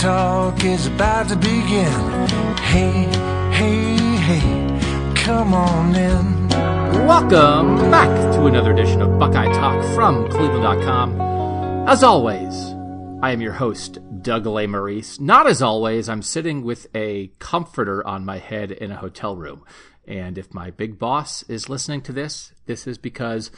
Talk is about to begin. Hey, hey, hey, come on in. Welcome back to another edition of Buckeye Talk from Cleveland.com. As always, I am your host, Doug Lesmerises. Not as always, I'm sitting with a comforter on my head in a hotel room. And if my big boss is listening to this, this is because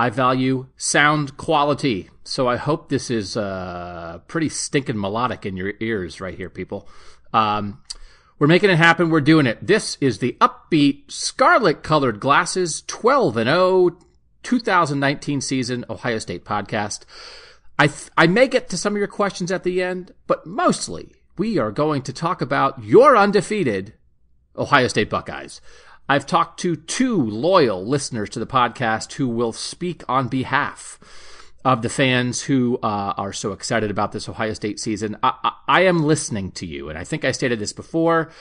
I value sound quality. So I hope this is uh, pretty stinking melodic in your ears right here, people. Um, we're making it happen. We're doing it. This is the upbeat scarlet colored glasses 12 and 0 2019 season Ohio State podcast. I, th- I may get to some of your questions at the end, but mostly we are going to talk about your undefeated Ohio State Buckeyes. I've talked to two loyal listeners to the podcast who will speak on behalf of the fans who uh, are so excited about this Ohio State season. I, I, I am listening to you, and I think I stated this before.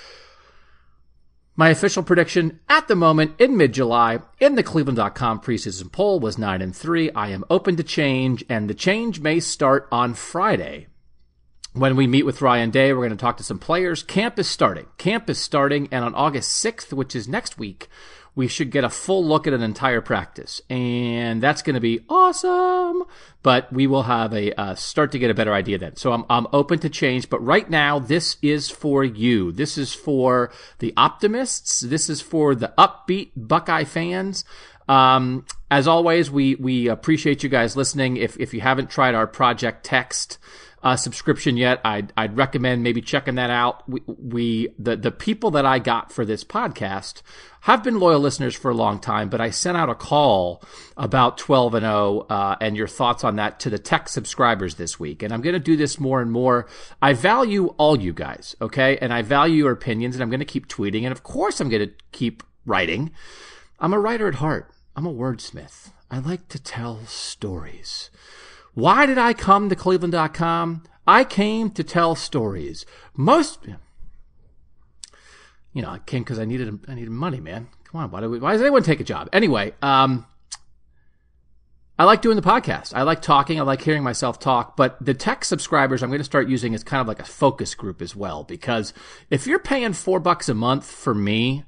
My official prediction at the moment in mid July in the Cleveland.com preseason poll was 9 and 3. I am open to change, and the change may start on Friday. When we meet with Ryan Day, we're going to talk to some players. Camp is starting. Camp is starting, and on August 6th, which is next week, we should get a full look at an entire practice. And that's going to be awesome. But we will have a uh, start to get a better idea then. So I'm, I'm open to change. But right now, this is for you. This is for the optimists. This is for the upbeat Buckeye fans. Um, as always, we, we appreciate you guys listening. If, if you haven't tried our Project Text, uh, subscription yet, I'd, I'd recommend maybe checking that out. We, we, the, the people that I got for this podcast have been loyal listeners for a long time, but I sent out a call about 12 and 0, uh, and your thoughts on that to the tech subscribers this week. And I'm going to do this more and more. I value all you guys, okay? And I value your opinions, and I'm going to keep tweeting. And of course, I'm going to keep writing. I'm a writer at heart. I'm a wordsmith. I like to tell stories. Why did I come to Cleveland.com? I came to tell stories. Most, you know, I came because I needed I needed money, man. Come on, why, do we, why does anyone take a job? Anyway, um, I like doing the podcast. I like talking. I like hearing myself talk. But the tech subscribers, I'm going to start using is kind of like a focus group as well. Because if you're paying four bucks a month for me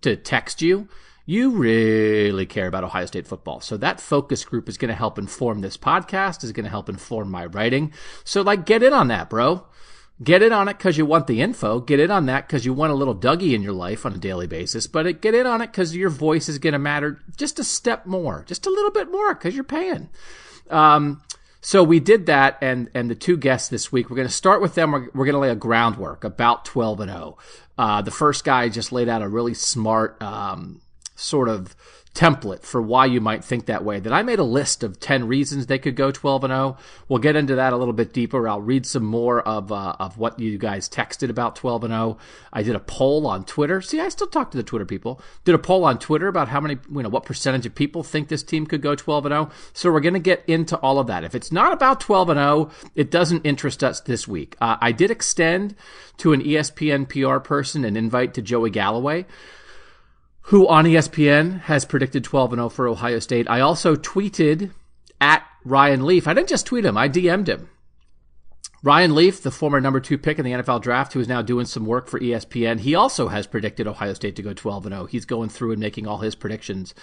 to text you, you really care about Ohio State football. So that focus group is going to help inform this podcast, is going to help inform my writing. So like get in on that, bro. Get in on it because you want the info. Get in on that because you want a little Dougie in your life on a daily basis. But get in on it because your voice is going to matter just a step more, just a little bit more because you're paying. Um, so we did that, and and the two guests this week, we're going to start with them. We're, we're going to lay a groundwork about 12 and 0. Uh, the first guy just laid out a really smart um, sort of template for why you might think that way. That I made a list of 10 reasons they could go 12 and 0. We'll get into that a little bit deeper. I'll read some more of uh, of what you guys texted about 12 and 0. I did a poll on Twitter. See, I still talk to the Twitter people. Did a poll on Twitter about how many, you know, what percentage of people think this team could go 12 and 0. So we're going to get into all of that. If it's not about 12 and 0, it doesn't interest us this week. Uh, I did extend to an ESPN PR person an invite to Joey Galloway who on ESPN has predicted 12 and 0 for Ohio State. I also tweeted at Ryan Leaf. I didn't just tweet him, I DM'd him. Ryan Leaf, the former number two pick in the NFL draft, who is now doing some work for ESPN, he also has predicted Ohio State to go 12 and 0. He's going through and making all his predictions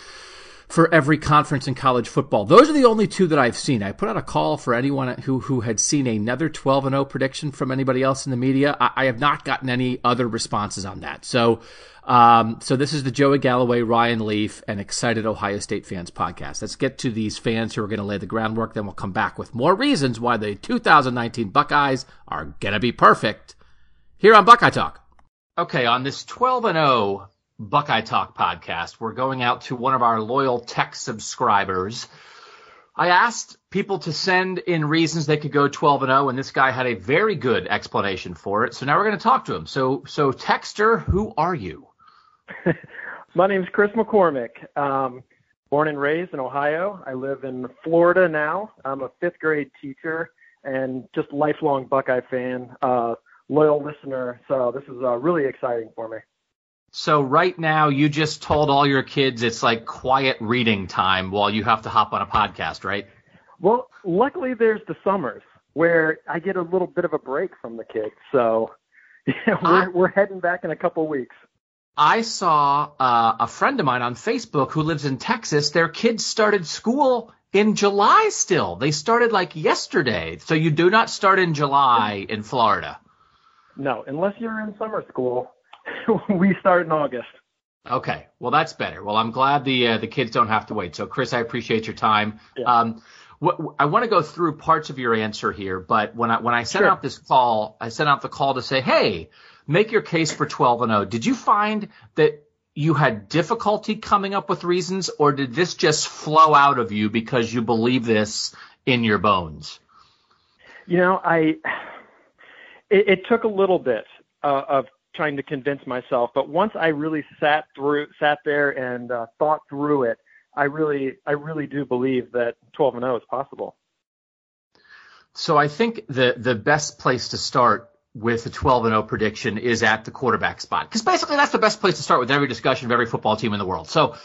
for every conference in college football. Those are the only two that I've seen. I put out a call for anyone who who had seen another 12 and 0 prediction from anybody else in the media. I, I have not gotten any other responses on that. So, um, so this is the Joey Galloway, Ryan Leaf, and excited Ohio State fans podcast. Let's get to these fans who are going to lay the groundwork. Then we'll come back with more reasons why the 2019 Buckeyes are going to be perfect here on Buckeye Talk. Okay, on this 12 and 0 Buckeye Talk podcast, we're going out to one of our loyal tech subscribers. I asked people to send in reasons they could go 12 and 0, and this guy had a very good explanation for it. So now we're going to talk to him. So, so Texter, who are you? My name is Chris McCormick. Um, born and raised in Ohio. I live in Florida now. I'm a fifth grade teacher and just lifelong Buckeye fan, uh, loyal listener. So this is uh, really exciting for me. So right now, you just told all your kids it's like quiet reading time while you have to hop on a podcast, right? Well, luckily there's the summers where I get a little bit of a break from the kids. So yeah, we're I, we're heading back in a couple weeks. I saw uh, a friend of mine on Facebook who lives in Texas. Their kids started school in July still. They started like yesterday. So you do not start in July in Florida. No, unless you're in summer school. we start in August. Okay, well that's better. Well, I'm glad the uh, the kids don't have to wait. So, Chris, I appreciate your time. Yeah. Um, I want to go through parts of your answer here, but when I when I sent sure. out this call, I sent out the call to say, "Hey, make your case for 12 and 0." Did you find that you had difficulty coming up with reasons, or did this just flow out of you because you believe this in your bones? You know, I it, it took a little bit uh, of trying to convince myself. But once I really sat through, sat there and uh, thought through it, I really, I really do believe that 12 and 0 is possible. So I think the the best place to start with a 12 and 0 prediction is at the quarterback spot because basically that's the best place to start with every discussion of every football team in the world. So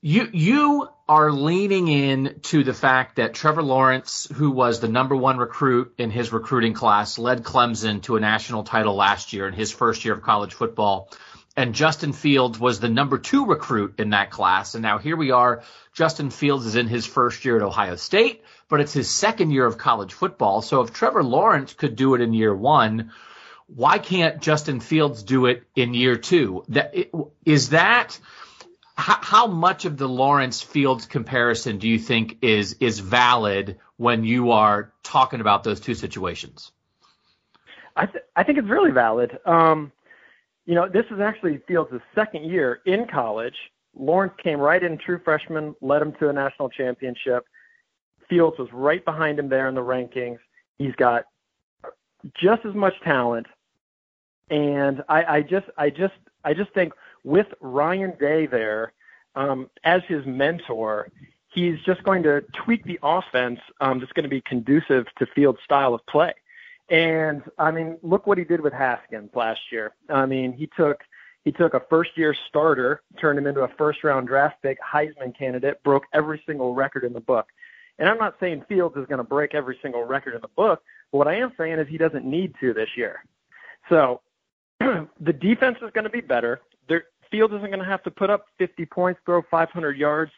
you you are leaning in to the fact that Trevor Lawrence, who was the number one recruit in his recruiting class, led Clemson to a national title last year in his first year of college football. And Justin Fields was the number two recruit in that class. And now here we are. Justin Fields is in his first year at Ohio State, but it's his second year of college football. So if Trevor Lawrence could do it in year one, why can't Justin Fields do it in year two? That is that how, how much of the Lawrence Fields comparison do you think is is valid when you are talking about those two situations? I th- I think it's really valid. Um, you know, this is actually Fields' second year in college. Lawrence came right in, true freshman, led him to a national championship. Fields was right behind him there in the rankings. He's got just as much talent, and I, I just, I just, I just think with Ryan Day there um, as his mentor, he's just going to tweak the offense um, that's going to be conducive to Field's style of play. And I mean, look what he did with Haskins last year. I mean, he took he took a first year starter, turned him into a first round draft pick, Heisman candidate, broke every single record in the book. And I'm not saying Fields is going to break every single record in the book, but what I am saying is he doesn't need to this year. So the defense is going to be better. Fields isn't going to have to put up 50 points, throw 500 yards,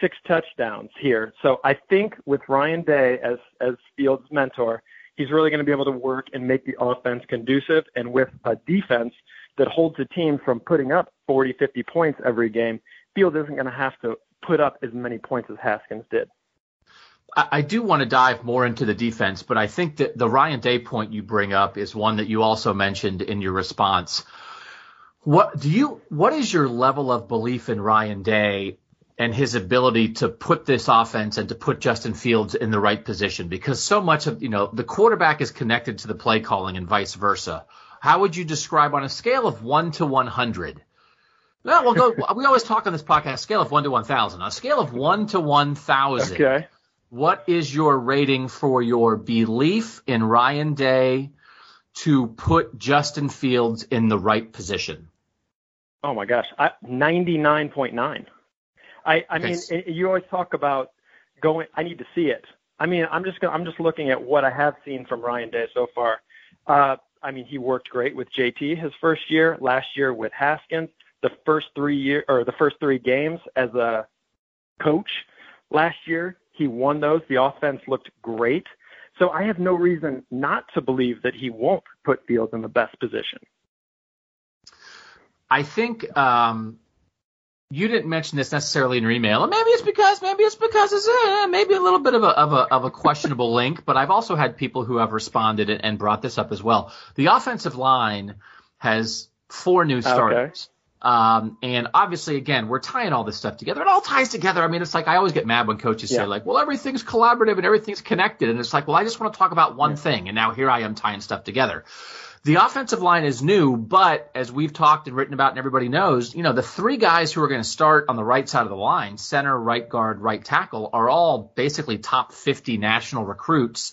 six touchdowns here. So I think with Ryan Day as as Fields' mentor, he's really going to be able to work and make the offense conducive. And with a defense that holds the team from putting up 40, 50 points every game, Fields isn't going to have to put up as many points as Haskins did. I do want to dive more into the defense, but I think that the Ryan Day point you bring up is one that you also mentioned in your response. What do you? What is your level of belief in Ryan Day and his ability to put this offense and to put Justin Fields in the right position? Because so much of you know the quarterback is connected to the play calling and vice versa. How would you describe on a scale of one to one hundred? Well, we'll go. we always talk on this podcast scale of one to one thousand. A scale of one to one thousand. Okay. What is your rating for your belief in Ryan Day to put Justin Fields in the right position? Oh my gosh, ninety nine point nine. I I mean, you always talk about going. I need to see it. I mean, I'm just I'm just looking at what I have seen from Ryan Day so far. Uh, I mean, he worked great with JT his first year. Last year with Haskins, the first three year or the first three games as a coach last year, he won those. The offense looked great. So I have no reason not to believe that he won't put Fields in the best position. I think um, you didn't mention this necessarily in your email, and maybe it's because maybe it's because it's uh, maybe a little bit of a of a of a questionable link. But I've also had people who have responded and brought this up as well. The offensive line has four new starters. Okay. Um, and obviously, again, we're tying all this stuff together. It all ties together. I mean, it's like I always get mad when coaches yeah. say, like, well, everything's collaborative and everything's connected. And it's like, well, I just want to talk about one yeah. thing. And now here I am tying stuff together. The offensive line is new, but as we've talked and written about and everybody knows, you know, the three guys who are going to start on the right side of the line, center, right guard, right tackle, are all basically top 50 national recruits.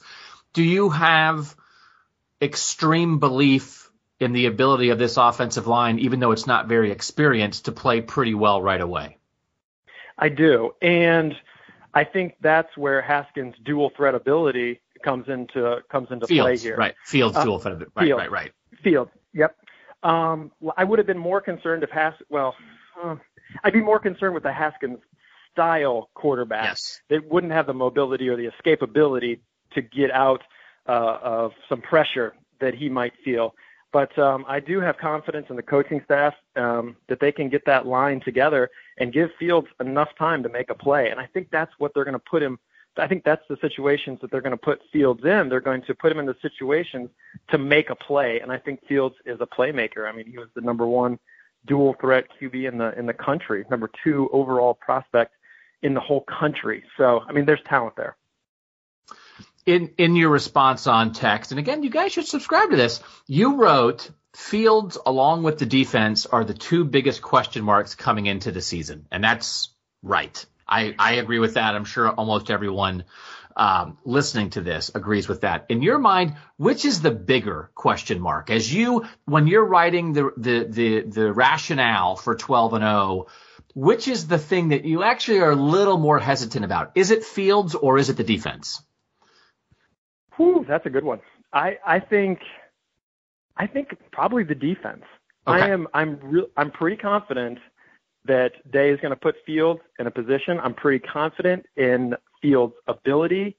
Do you have extreme belief in the ability of this offensive line, even though it's not very experienced, to play pretty well right away. I do. And I think that's where Haskins' dual threat ability comes into comes into Fields, play here. Right. Fields uh, dual threat ability. Right, Fields, right, right. Fields. Yep. Um, I would have been more concerned if Has well, uh, I'd be more concerned with the Haskins style quarterback yes. that wouldn't have the mobility or the escapability to get out uh, of some pressure that he might feel. But um, I do have confidence in the coaching staff um, that they can get that line together and give Fields enough time to make a play. And I think that's what they're going to put him. I think that's the situations that they're going to put Fields in. They're going to put him in the situations to make a play. And I think Fields is a playmaker. I mean, he was the number one dual threat QB in the in the country, number two overall prospect in the whole country. So I mean, there's talent there in in your response on text, and again, you guys should subscribe to this. You wrote Fields along with the defense are the two biggest question marks coming into the season, and that's right. I I agree with that. I'm sure almost everyone um, listening to this agrees with that. In your mind, which is the bigger question mark? As you, when you're writing the the the, the rationale for 12 and 0, which is the thing that you actually are a little more hesitant about? Is it Fields or is it the defense? Whew, that's a good one. I I think I think probably the defense. Okay. I am I'm real I'm pretty confident that Day is going to put Fields in a position. I'm pretty confident in Fields' ability.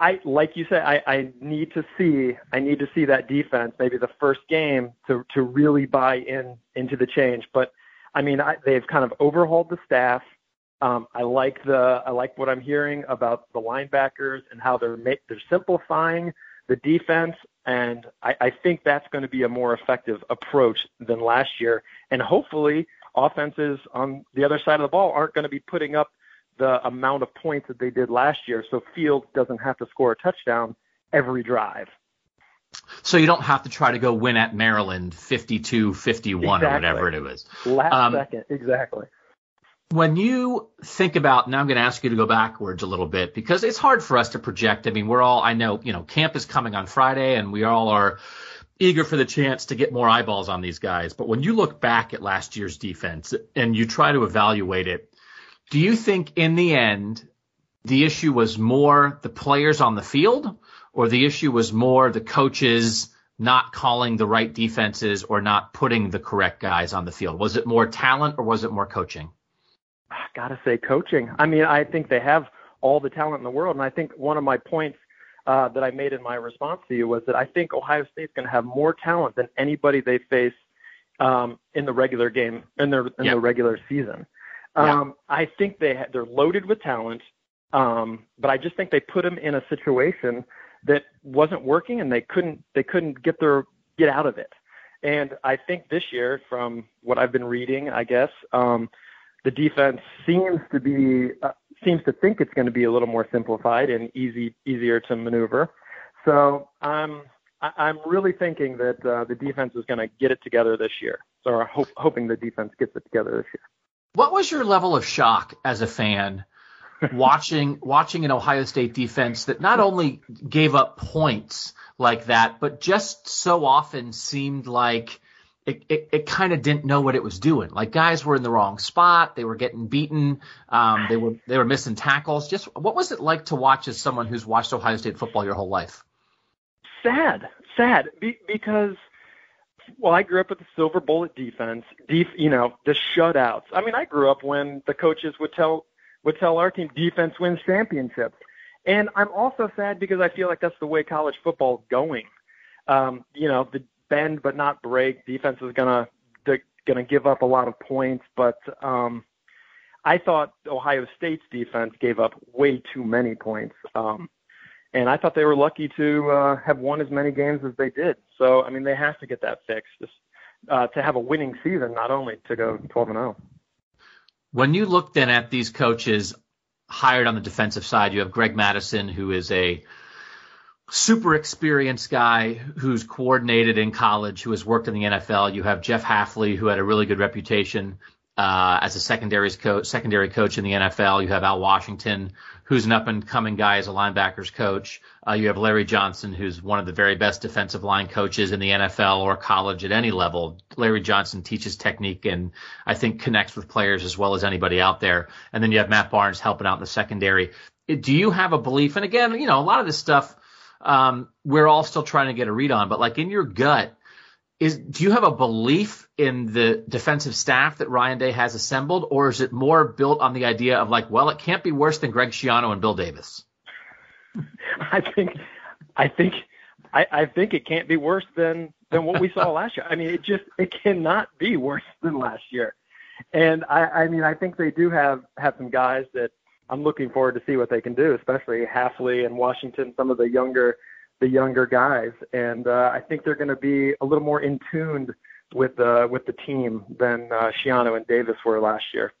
I like you said, I, I need to see I need to see that defense, maybe the first game to to really buy in into the change. But I mean, I, they've kind of overhauled the staff. Um, I like the I like what I'm hearing about the linebackers and how they're make, they're simplifying the defense, and I, I think that's going to be a more effective approach than last year. And hopefully, offenses on the other side of the ball aren't going to be putting up the amount of points that they did last year, so Fields doesn't have to score a touchdown every drive. So you don't have to try to go win at Maryland 52-51 exactly. or whatever it is. Last um, second, exactly when you think about now i'm going to ask you to go backwards a little bit because it's hard for us to project i mean we're all i know you know camp is coming on friday and we all are eager for the chance to get more eyeballs on these guys. But when you look back at last year's defense and you try to evaluate it do you think in the end the issue was more the players on the field or the issue was more the coaches not calling the right defenses or not putting the correct guys on the field? Was it more talent or was it more coaching? I gotta say coaching. I mean, I think they have all the talent in the world, and I think one of my points uh, that I made in my response to you was that I think Ohio State's going to have more talent than anybody they face um, in the regular game in their in yep. the regular season. Um, I think they ha- they're loaded with talent, um, but I just think they put them in a situation that wasn't working, and they couldn't they couldn't get their get out of it. And I think this year, from what I've been reading, I guess um, the defense seems to be uh, seems to think it's going to be a little more simplified and easy easier to maneuver. So I'm I'm really thinking that uh, the defense is going to get it together this year. So I'm hope, hoping the defense gets it together this year. What was your level of shock as a fan watching watching an Ohio State defense that not only gave up points like that, but just so often seemed like it, it, it kind of didn't know what it was doing. Like guys were in the wrong spot, they were getting beaten, um, they were they were missing tackles. Just what was it like to watch as someone who's watched Ohio State football your whole life? Sad, sad, Be- because well, I grew up with the silver bullet defense, def, you know, the shutouts. I mean, I grew up when the coaches would tell would tell our team defense wins championships. And I'm also sad because I feel like that's the way college football is going. Um, you know, the bend but not break defense is gonna gonna give up a lot of points, but um, I thought Ohio State's defense gave up way too many points. Um, and I thought they were lucky to uh, have won as many games as they did. So I mean, they have to get that fixed just, uh, to have a winning season, not only to go 12 and 0. When you look then at these coaches hired on the defensive side, you have Greg Madison, who is a super experienced guy who's coordinated in college, who has worked in the NFL. You have Jeff Hafley, who had a really good reputation uh, as a secondary coach, secondary coach in the NFL. You have Al Washington, who's an up and coming guy as a linebackers coach. Uh, you have Larry Johnson, who's one of the very best defensive line coaches in the NFL or college at any level. Larry Johnson teaches technique and I think connects with players as well as anybody out there. And then you have Matt Barnes helping out in the secondary. Do you have a belief? And again, you know, a lot of this stuff um, we're all still trying to get a read on, but like in your gut, is do you have a belief in the defensive staff that Ryan Day has assembled, or is it more built on the idea of like, well, it can't be worse than Greg Schiano and Bill Davis? I think, I think, I, I think it can't be worse than than what we saw last year. I mean, it just it cannot be worse than last year. And I, I mean, I think they do have have some guys that I'm looking forward to see what they can do, especially Hafley and Washington, some of the younger the younger guys, and uh, I think they're going to be a little more in tuned with uh, with the team than uh, Schiano and Davis were last year.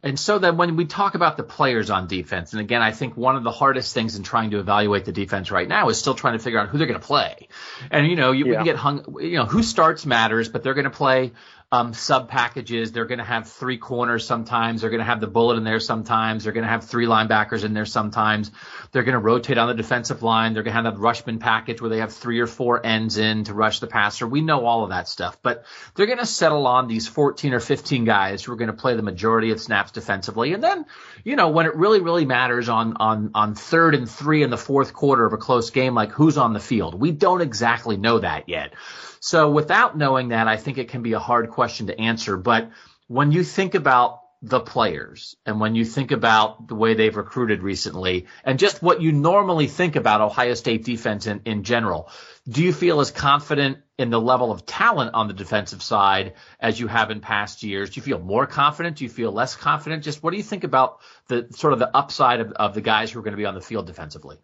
And so then when we talk about the players on defense, and again, I think one of the hardest things in trying to evaluate the defense right now is still trying to figure out who they're going to play. And you know, you, yeah. can get hung, you know, who starts matters, but they're going to play um, sub packages. They're going to have three corners sometimes. They're going to have the bullet in there sometimes. They're going to have three linebackers in there sometimes. They're going to rotate on the defensive line. They're going to have that rushman package where they have three or four ends in to rush the passer. We know all of that stuff, but they're going to settle on these 14 or 15 guys who are going to play the majority of snaps defensively. And then, you know, when it really, really matters on, on, on third and three in the fourth quarter of a close game, like who's on the field, we don't exactly know that yet. So without knowing that, I think it can be a hard question to answer. But when you think about the players and when you think about the way they've recruited recently and just what you normally think about Ohio State defense in, in general, do you feel as confident in the level of talent on the defensive side as you have in past years? Do you feel more confident? Do you feel less confident? Just what do you think about the sort of the upside of, of the guys who are going to be on the field defensively?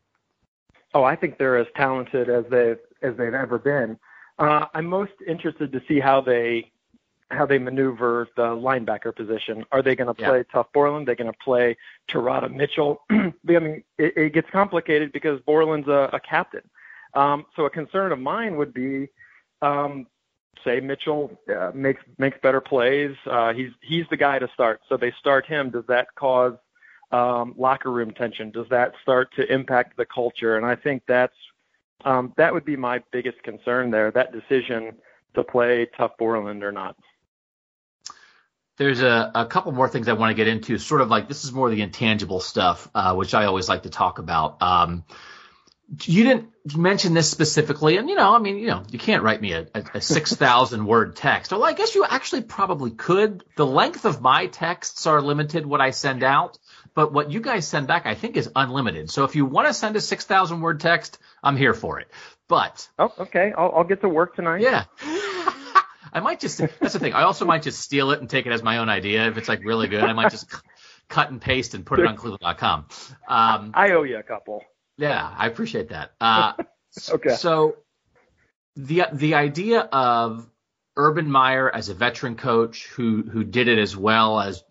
Oh, I think they're as talented as they've as they've ever been. Uh, I'm most interested to see how they how they maneuver the linebacker position. Are they going to play yeah. Tuf Borland? They're going to play Teradja Mitchell. I mean, it, it gets complicated because Borland's a, a captain. Um, so a concern of mine would be, um, say Mitchell uh, makes makes better plays. Uh, he's he's the guy to start. So they start him. Does that cause um, locker room tension? Does that start to impact the culture? And I think that's um, that would be my biggest concern there, that decision to play Tuf Borland or not. There's a, a couple more things I want to get into, sort of like this is more the intangible stuff, uh, which I always like to talk about. Um, you didn't mention this specifically, and you know, I mean, you know, you can't write me a, a, a six thousand word text. Well, I guess you actually probably could. The length of my texts are limited. What I send out, but what you guys send back, I think, is unlimited. So if you want to send a 6,000 word text, I'm here for it. But. Oh, okay. I'll, I'll get to work tonight. Yeah. I might just, that's the thing. I also might just steal it and take it as my own idea. If it's like really good, I might just cut and paste and put it on cleveland.com. Um, I owe you a couple. Yeah, I appreciate that. Uh, okay. So the, the idea of Urban Meyer as a veteran coach who, who did it as well as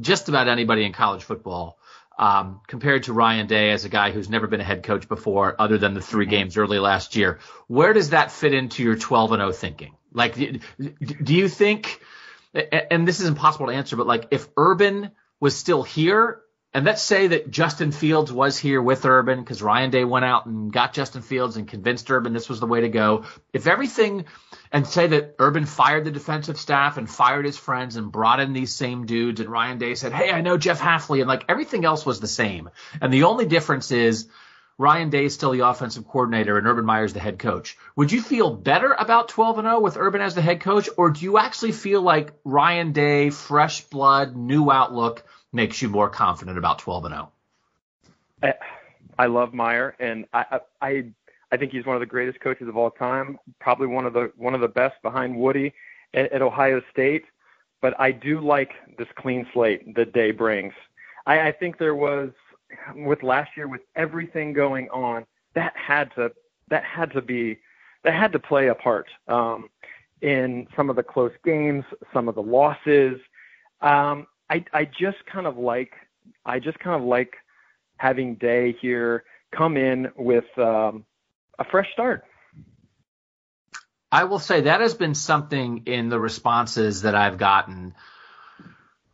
just about anybody in college football. Um, compared to Ryan Day as a guy who's never been a head coach before, other than the three games early last year. Where does that fit into your 12 and 0 thinking? Like, do you think, and this is impossible to answer, but like if Urban was still here, and let's say that Justin Fields was here with Urban because Ryan Day went out and got Justin Fields and convinced Urban this was the way to go. If everything and say that Urban fired the defensive staff and fired his friends and brought in these same dudes, and Ryan Day said, "Hey, I know Jeff Hafley," and like everything else was the same, and the only difference is. Ryan Day is still the offensive coordinator and Urban Meyer's the head coach. Would you feel better about 12 and 0 with Urban as the head coach, or do you actually feel like Ryan Day, fresh blood, new outlook, makes you more confident about 12 and 0? I, I love Meyer, and I, I I think he's one of the greatest coaches of all time, probably one of the one of the best behind Woody at, at Ohio State. But I do like this clean slate that Day brings. I, I think there was with last year with everything going on that had to that had to be that had to play a part um, in some of the close games, some of the losses. Um, I I just kind of like I just kind of like having Day here come in with um, a fresh start. I will say that has been something in the responses that I've gotten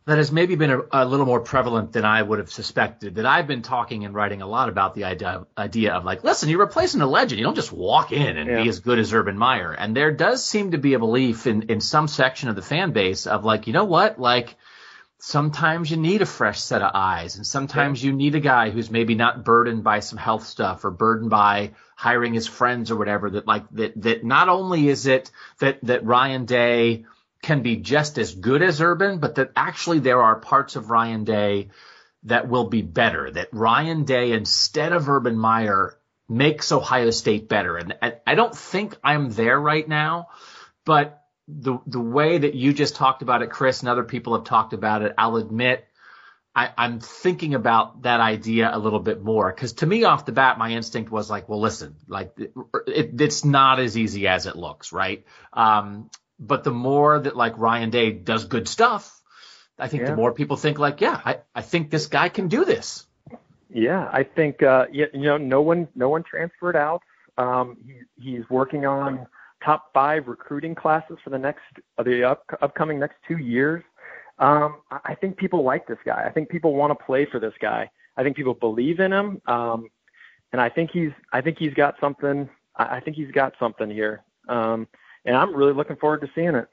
that has maybe been a, a, little more prevalent than I would have suspected. That I've been talking and writing a lot about the idea, idea of like, listen, you're replacing a legend. You don't just walk in and yeah. be as good as Urban Meyer. And there does seem to be a belief in, in some section of the fan base of like, you know what? Like, sometimes you need a fresh set of eyes and sometimes yeah. you need a guy who's maybe not burdened by some health stuff or burdened by hiring his friends or whatever that like that that not only is it that that Ryan Day can be just as good as Urban but that actually there are parts of Ryan Day that will be better that Ryan Day instead of Urban Meyer makes Ohio State better. And I don't think I'm there right now but the the way that you just talked about it, Chris, and other people have talked about it, I'll admit I, am thinking about that idea a little bit more because to me, off the bat, my instinct was like, well, listen, like it, it, it's not as easy as it looks, right? Um, but the more that like Ryan Day does good stuff, I think yeah. the more people think like, yeah, I, I think this guy can do this. Yeah, I think uh, you, you know no one no one transferred out. Um, he, he's working on top five recruiting classes for the next uh, the up, upcoming next two years. Um, I think people like this guy. I think people want to play for this guy. I think people believe in him, um, and I think he's I think he's got something. I think he's got something here, um, and I'm really looking forward to seeing it.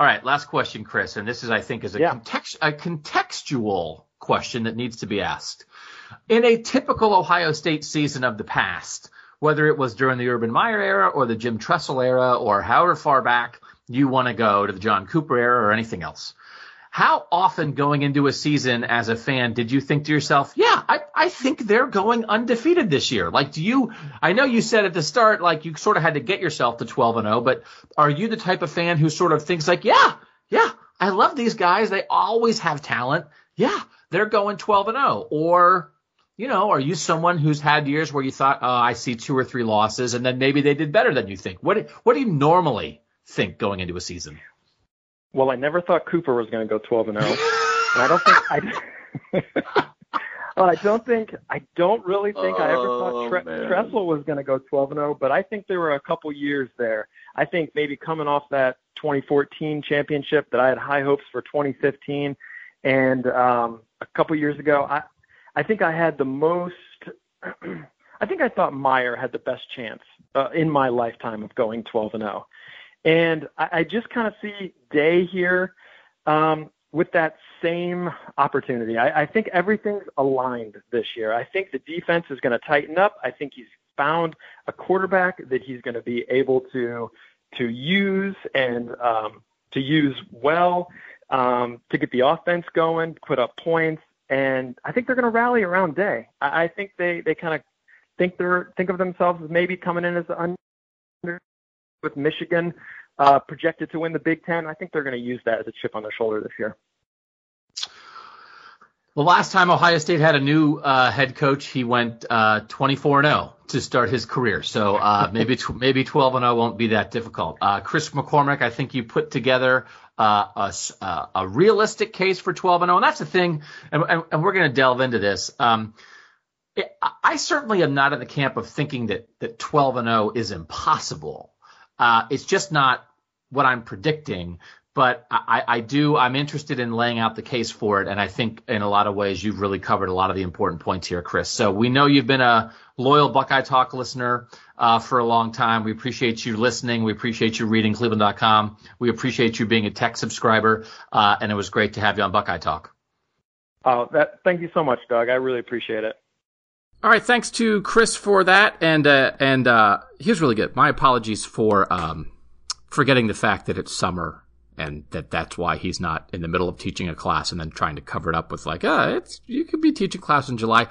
All right, last question, Chris, and this is I think is a, yeah. context, a contextual question that needs to be asked. In a typical Ohio State season of the past, whether it was during the Urban Meyer era or the Jim Tressel era or however far back you want to go to the John Cooper era or anything else. How often going into a season as a fan did you think to yourself, yeah, I, I think they're going undefeated this year? Like, do you, I know you said at the start, like you sort of had to get yourself to 12 and 0, but are you the type of fan who sort of thinks like, yeah, yeah, I love these guys. They always have talent. Yeah, they're going 12 and 0. Or you know, are you someone who's had years where you thought, oh, I see two or three losses, and then maybe they did better than you think? What what do you normally think going into a season? Well, I never thought Cooper was going to go 12 and 0, I don't think I. well, I don't think I don't really think oh, I ever thought oh, Tre- Tressel was going to go 12 and 0, but I think there were a couple years there. I think maybe coming off that 2014 championship that I had high hopes for 2015, and um, a couple years ago, I I think I had the most. I think I thought Meyer had the best chance uh, in my lifetime of going 12 and 0, and I, I just kind of see Day here um, with that same opportunity. I, I think everything's aligned this year. I think the defense is going to tighten up. I think he's found a quarterback that he's going to be able to to use and um, to use well um, to get the offense going, put up points, and I think they're going to rally around Day. I, I think they they kind of think they're think of themselves as maybe coming in as the under with Michigan uh, projected to win the Big Ten. I think they're going to use that as a chip on their shoulder this year. The last time Ohio State had a new uh, head coach, he went uh, 24 and 0 to start his career. So uh, maybe tw- maybe 12 and 0 won't be that difficult. Uh, Chris McCormick, I think you put together uh, a, a, realistic case for 12 and 0, and that's the thing. And, and, and we're going to delve into this. Um, it, I certainly am not in the camp of thinking that that 12 and 0 is impossible. Uh, it's just not what I'm predicting but I, I, do I'm interested in laying out the case for it, and I think in a lot of ways you've really covered a lot of the important points here, Chris. So we know you've been a loyal Buckeye Talk listener. uh, for a long time. We appreciate you listening. We appreciate you reading Cleveland.com. We appreciate you being a tech subscriber, uh, and it was great to have you on Buckeye Talk. Oh, that, thank you so much, Doug. I really appreciate it. All right, thanks to Chris for that, and uh, and uh, he was really good. My apologies for um, forgetting the fact that it's summer and that that's why he's not in the middle of teaching a class and then trying to cover it up with like, uh, it's you could be teaching class in July.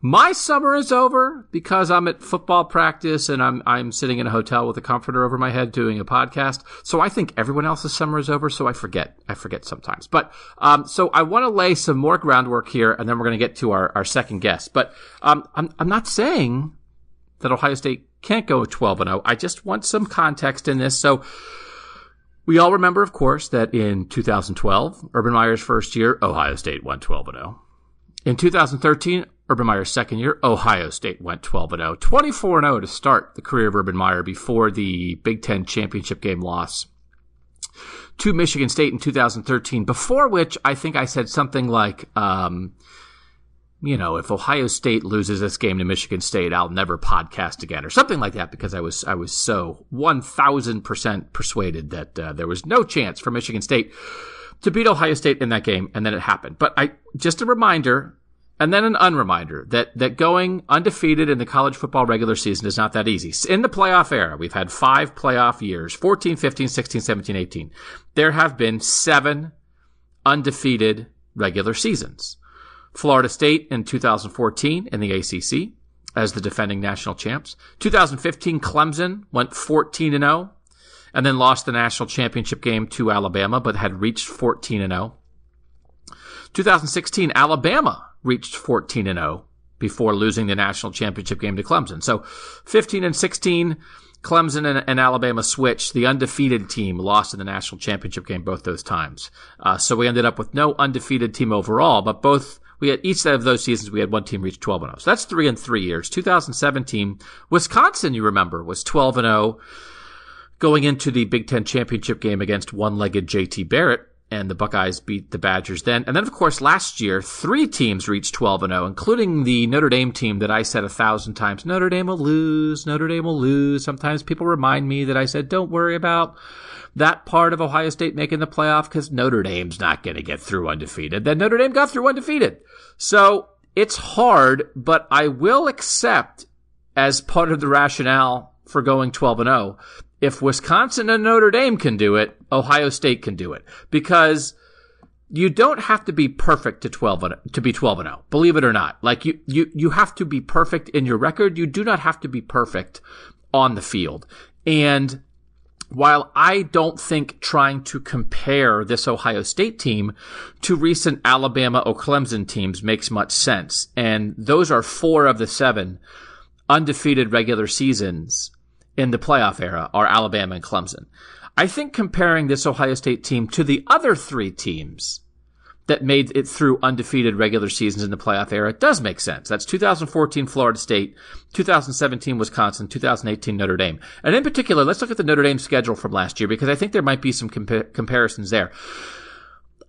My summer is over because I'm at football practice and I'm I'm sitting in a hotel with a comforter over my head doing a podcast. So I think everyone else's summer is over. So I forget. I forget sometimes. But um, so I want to lay some more groundwork here, and then we're going to get to our our second guest. But um, I'm I'm not saying that Ohio State can't go 12 and 0. I just want some context in this. So we all remember, of course, that in 2012, Urban Meyer's first year, Ohio State went 12 0. In 2013, Urban Meyer's second year, Ohio State went 12 0. 24 0 to start the career of Urban Meyer before the Big Ten championship game loss to Michigan State in 2013, before which I think I said something like, um, you know, if Ohio State loses this game to Michigan State, I'll never podcast again, or something like that, because I was I was so one thousand percent persuaded that uh, there was no chance for Michigan State to beat Ohio State in that game, and then it happened. But I just a reminder, and then an unreminder that that going undefeated in the college football regular season is not that easy. In the playoff era, we've had five playoff years: 14, 15, 16, 17, 18. There have been seven undefeated regular seasons. Florida State in 2014 in the ACC as the defending national champs. 2015, Clemson went 14 and 0 and then lost the national championship game to Alabama, but had reached 14 and 0. 2016, Alabama reached 14 and 0 before losing the national championship game to Clemson. So 15 and 16, Clemson and, and, Alabama switched. The undefeated team lost in the national championship game both those times. Uh, so we ended up with no undefeated team overall, but both we had each of those seasons we had one team reach 12 and 0. So that's three in three years. 2017, Wisconsin, you remember, was 12 and 0 going into the Big Ten championship game against one-legged JT Barrett. And the Buckeyes beat the Badgers then. And then, of course, last year, three teams reached 12 and 0, including the Notre Dame team that I said a thousand times, Notre Dame will lose, Notre Dame will lose. Sometimes people remind me that I said, don't worry about that part of Ohio State making the playoff because Notre Dame's not going to get through undefeated. Then Notre Dame got through undefeated. So it's hard, but I will accept as part of the rationale for going 12 and 0. If Wisconsin and Notre Dame can do it, Ohio State can do it because you don't have to be perfect to 12 and, to be 12 and 0. Believe it or not. Like you, you, you have to be perfect in your record. You do not have to be perfect on the field. And while I don't think trying to compare this Ohio State team to recent Alabama or Clemson teams makes much sense, and those are four of the seven undefeated regular seasons in the playoff era are Alabama and Clemson. I think comparing this Ohio State team to the other three teams that made it through undefeated regular seasons in the playoff era does make sense. That's 2014 Florida State, 2017 Wisconsin, 2018 Notre Dame. And in particular, let's look at the Notre Dame schedule from last year because I think there might be some compa- comparisons there.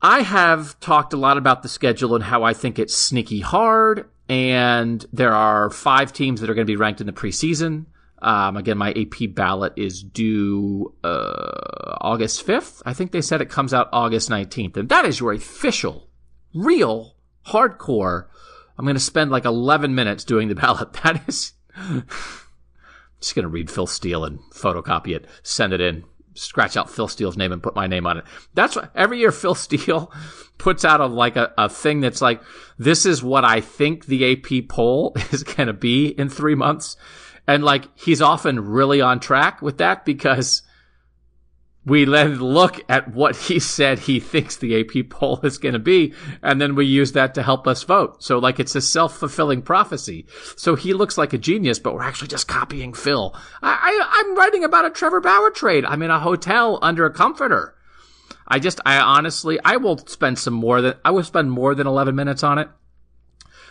I have talked a lot about the schedule and how I think it's sneaky hard and there are five teams that are going to be ranked in the preseason. Um, again, my AP ballot is due uh, August 5th. I think they said it comes out August 19th. And that is your official, real, hardcore. I'm going to spend like 11 minutes doing the ballot. That is. just going to read Phil Steele and photocopy it, send it in, scratch out Phil Steele's name and put my name on it. That's what every year Phil Steele puts out a like a, a thing that's like, this is what I think the AP poll is going to be in three months. And like, he's often really on track with that because we then look at what he said he thinks the AP poll is going to be, and then we use that to help us vote. So like it's a self-fulfilling prophecy. So he looks like a genius, but we're actually just copying Phil. I, I'm writing about a Trevor Bauer trade. I'm in a hotel under a comforter. I just, I honestly, I will spend some more than, I will spend more than 11 minutes on it,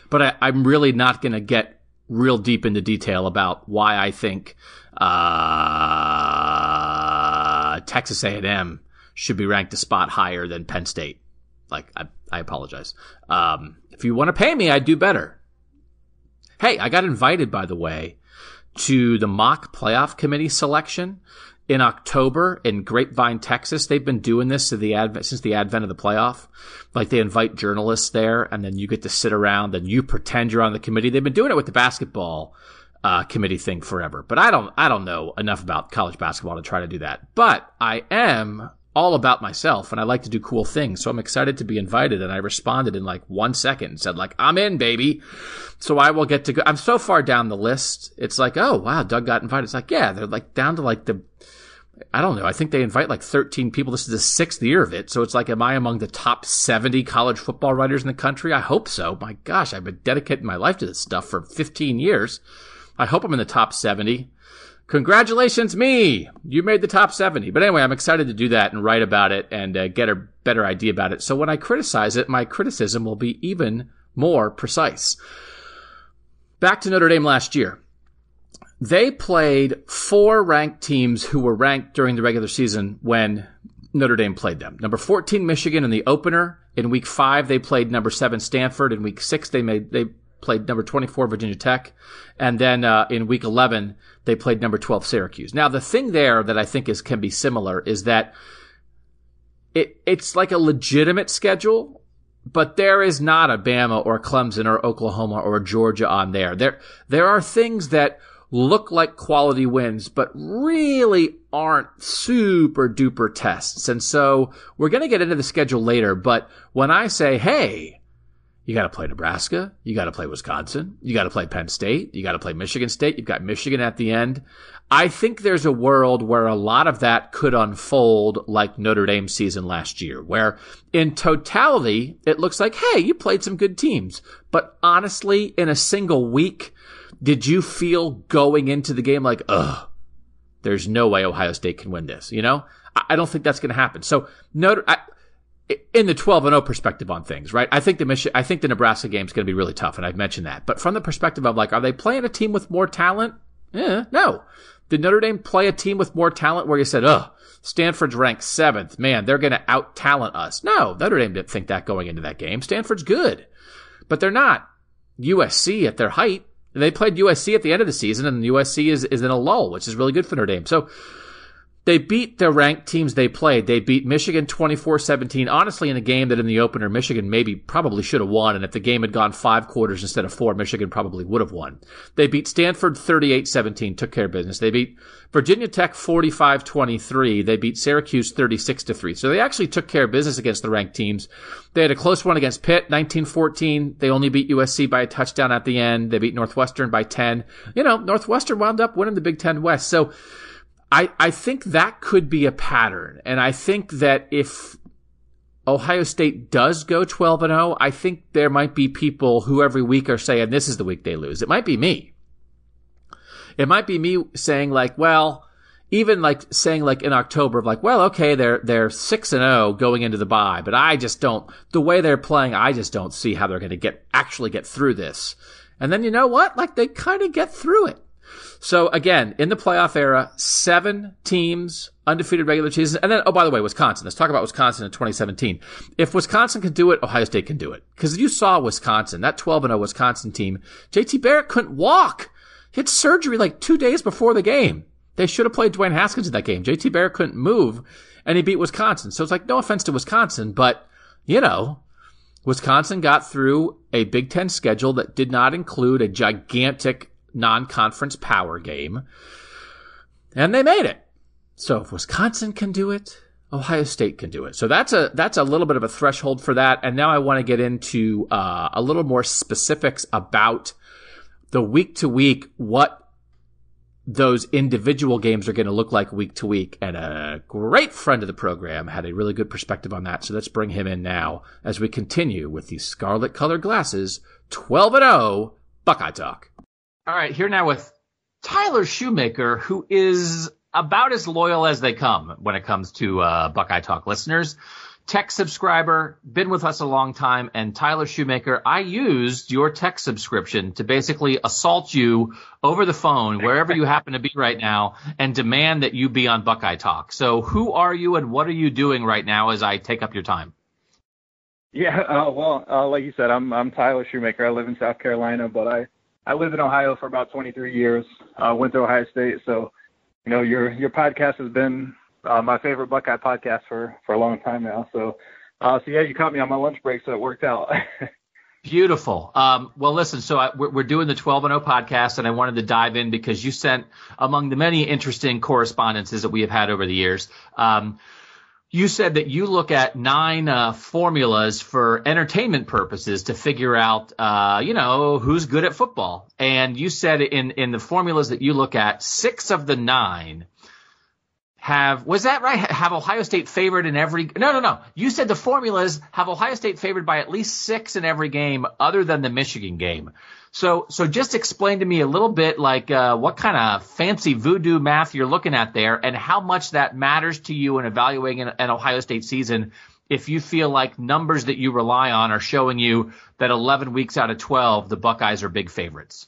but I, I'm really not going to get real deep into detail about why I think uh, Texas A&M should be ranked a spot higher than Penn State. Like, I, I apologize. Um, if you want to pay me, I'd do better. Hey, I got invited, by the way, to the mock playoff committee selection in October in Grapevine, Texas. They've been doing this the advent, since the advent of the playoff. Like they invite journalists there and then you get to sit around and you pretend you're on the committee. They've been doing it with the basketball uh, committee thing forever, but I don't, I don't know enough about college basketball to try to do that. But I am all about myself and I like to do cool things. So I'm excited to be invited. And I responded in like one second and said like, I'm in, baby. So I will get to go. I'm so far down the list. It's like, oh, wow, Doug got invited. It's like, yeah, they're like down to like the, I don't know. I think they invite like 13 people. This is the sixth year of it. So it's like, am I among the top 70 college football writers in the country? I hope so. My gosh, I've been dedicating my life to this stuff for 15 years. I hope I'm in the top 70. Congratulations, me! You made the top 70. But anyway, I'm excited to do that and write about it and uh, get a better idea about it. So when I criticize it, my criticism will be even more precise. Back to Notre Dame last year. They played four ranked teams who were ranked during the regular season when Notre Dame played them. Number 14, Michigan in the opener. In week five, they played number seven, Stanford. In week six, they made, they played number 24 Virginia Tech, and then uh, in week 11 they played number 12 Syracuse. Now the thing there that I think is can be similar is that it it's like a legitimate schedule, but there is not a Bama or Clemson or Oklahoma or Georgia on there. There there are things that look like quality wins, but really aren't super duper tests. And so we're going to get into the schedule later, but when I say, hey, you got to play Nebraska. You got to play Wisconsin. You got to play Penn State. You got to play Michigan State. You've got Michigan at the end. I think there's a world where a lot of that could unfold like Notre Dame season last year, where in totality, it looks like, hey, you played some good teams. But honestly, in a single week, did you feel going into the game like, ugh, there's no way Ohio State can win this? You know, I don't think that's going to happen. So Notre, I, in the 12 and 0 perspective on things, right? I think the Mich- I think the Nebraska game is going to be really tough, and I've mentioned that. But from the perspective of like, are they playing a team with more talent? Yeah, no. Did Notre Dame play a team with more talent where you said, oh, Stanford's ranked seventh. Man, they're going to out talent us. No, Notre Dame didn't think that going into that game. Stanford's good, but they're not USC at their height. They played USC at the end of the season, and USC is, is in a lull, which is really good for Notre Dame. So they beat the ranked teams they played. They beat Michigan 24-17, honestly in a game that in the opener Michigan maybe probably should have won and if the game had gone 5 quarters instead of 4 Michigan probably would have won. They beat Stanford 38-17, took care of business. They beat Virginia Tech 45-23. They beat Syracuse 36-3. So they actually took care of business against the ranked teams. They had a close one against Pitt 19-14. They only beat USC by a touchdown at the end. They beat Northwestern by 10. You know, Northwestern wound up winning the Big 10 West. So I, I think that could be a pattern. And I think that if Ohio State does go 12 and 0, I think there might be people who every week are saying this is the week they lose. It might be me. It might be me saying like, well, even like saying like in October of like, well, okay, they're they're 6 and 0 going into the bye, but I just don't the way they're playing, I just don't see how they're going to get actually get through this. And then you know what? Like they kind of get through it. So again, in the playoff era, seven teams undefeated regular season. And then, oh, by the way, Wisconsin. Let's talk about Wisconsin in 2017. If Wisconsin can do it, Ohio State can do it. Cause you saw Wisconsin, that 12 and 0 Wisconsin team, JT Barrett couldn't walk. He had surgery like two days before the game. They should have played Dwayne Haskins in that game. JT Barrett couldn't move and he beat Wisconsin. So it's like, no offense to Wisconsin, but you know, Wisconsin got through a Big Ten schedule that did not include a gigantic non-conference power game. And they made it. So if Wisconsin can do it, Ohio State can do it. So that's a that's a little bit of a threshold for that. And now I want to get into uh, a little more specifics about the week to week what those individual games are going to look like week to week. And a great friend of the program had a really good perspective on that. So let's bring him in now as we continue with these scarlet colored glasses, 12 and 0 Buckeye Talk. All right, here now with Tyler Shoemaker, who is about as loyal as they come when it comes to uh, Buckeye Talk listeners. Tech subscriber, been with us a long time, and Tyler Shoemaker, I used your tech subscription to basically assault you over the phone, wherever you happen to be right now, and demand that you be on Buckeye Talk. So who are you and what are you doing right now as I take up your time? Yeah, uh, well, uh, like you said, I'm I'm Tyler Shoemaker. I live in South Carolina, but I I lived in Ohio for about 23 years. Uh, went to Ohio State, so you know your your podcast has been uh, my favorite Buckeye podcast for for a long time now. So, uh, so yeah, you caught me on my lunch break, so it worked out. Beautiful. Um, well, listen, so I, we're, we're, doing the 12 and 0 podcast, and I wanted to dive in because you sent, among the many interesting correspondences that we have had over the years, um, you said that you look at nine uh, formulas for entertainment purposes to figure out, uh, you know, who's good at football. And you said in in the formulas that you look at, six of the nine have was that right? Have Ohio State favored in every? No, no, no. You said the formulas have Ohio State favored by at least six in every game, other than the Michigan game. So, so just explain to me a little bit, like uh, what kind of fancy voodoo math you're looking at there, and how much that matters to you in evaluating an, an Ohio State season. If you feel like numbers that you rely on are showing you that 11 weeks out of 12, the Buckeyes are big favorites.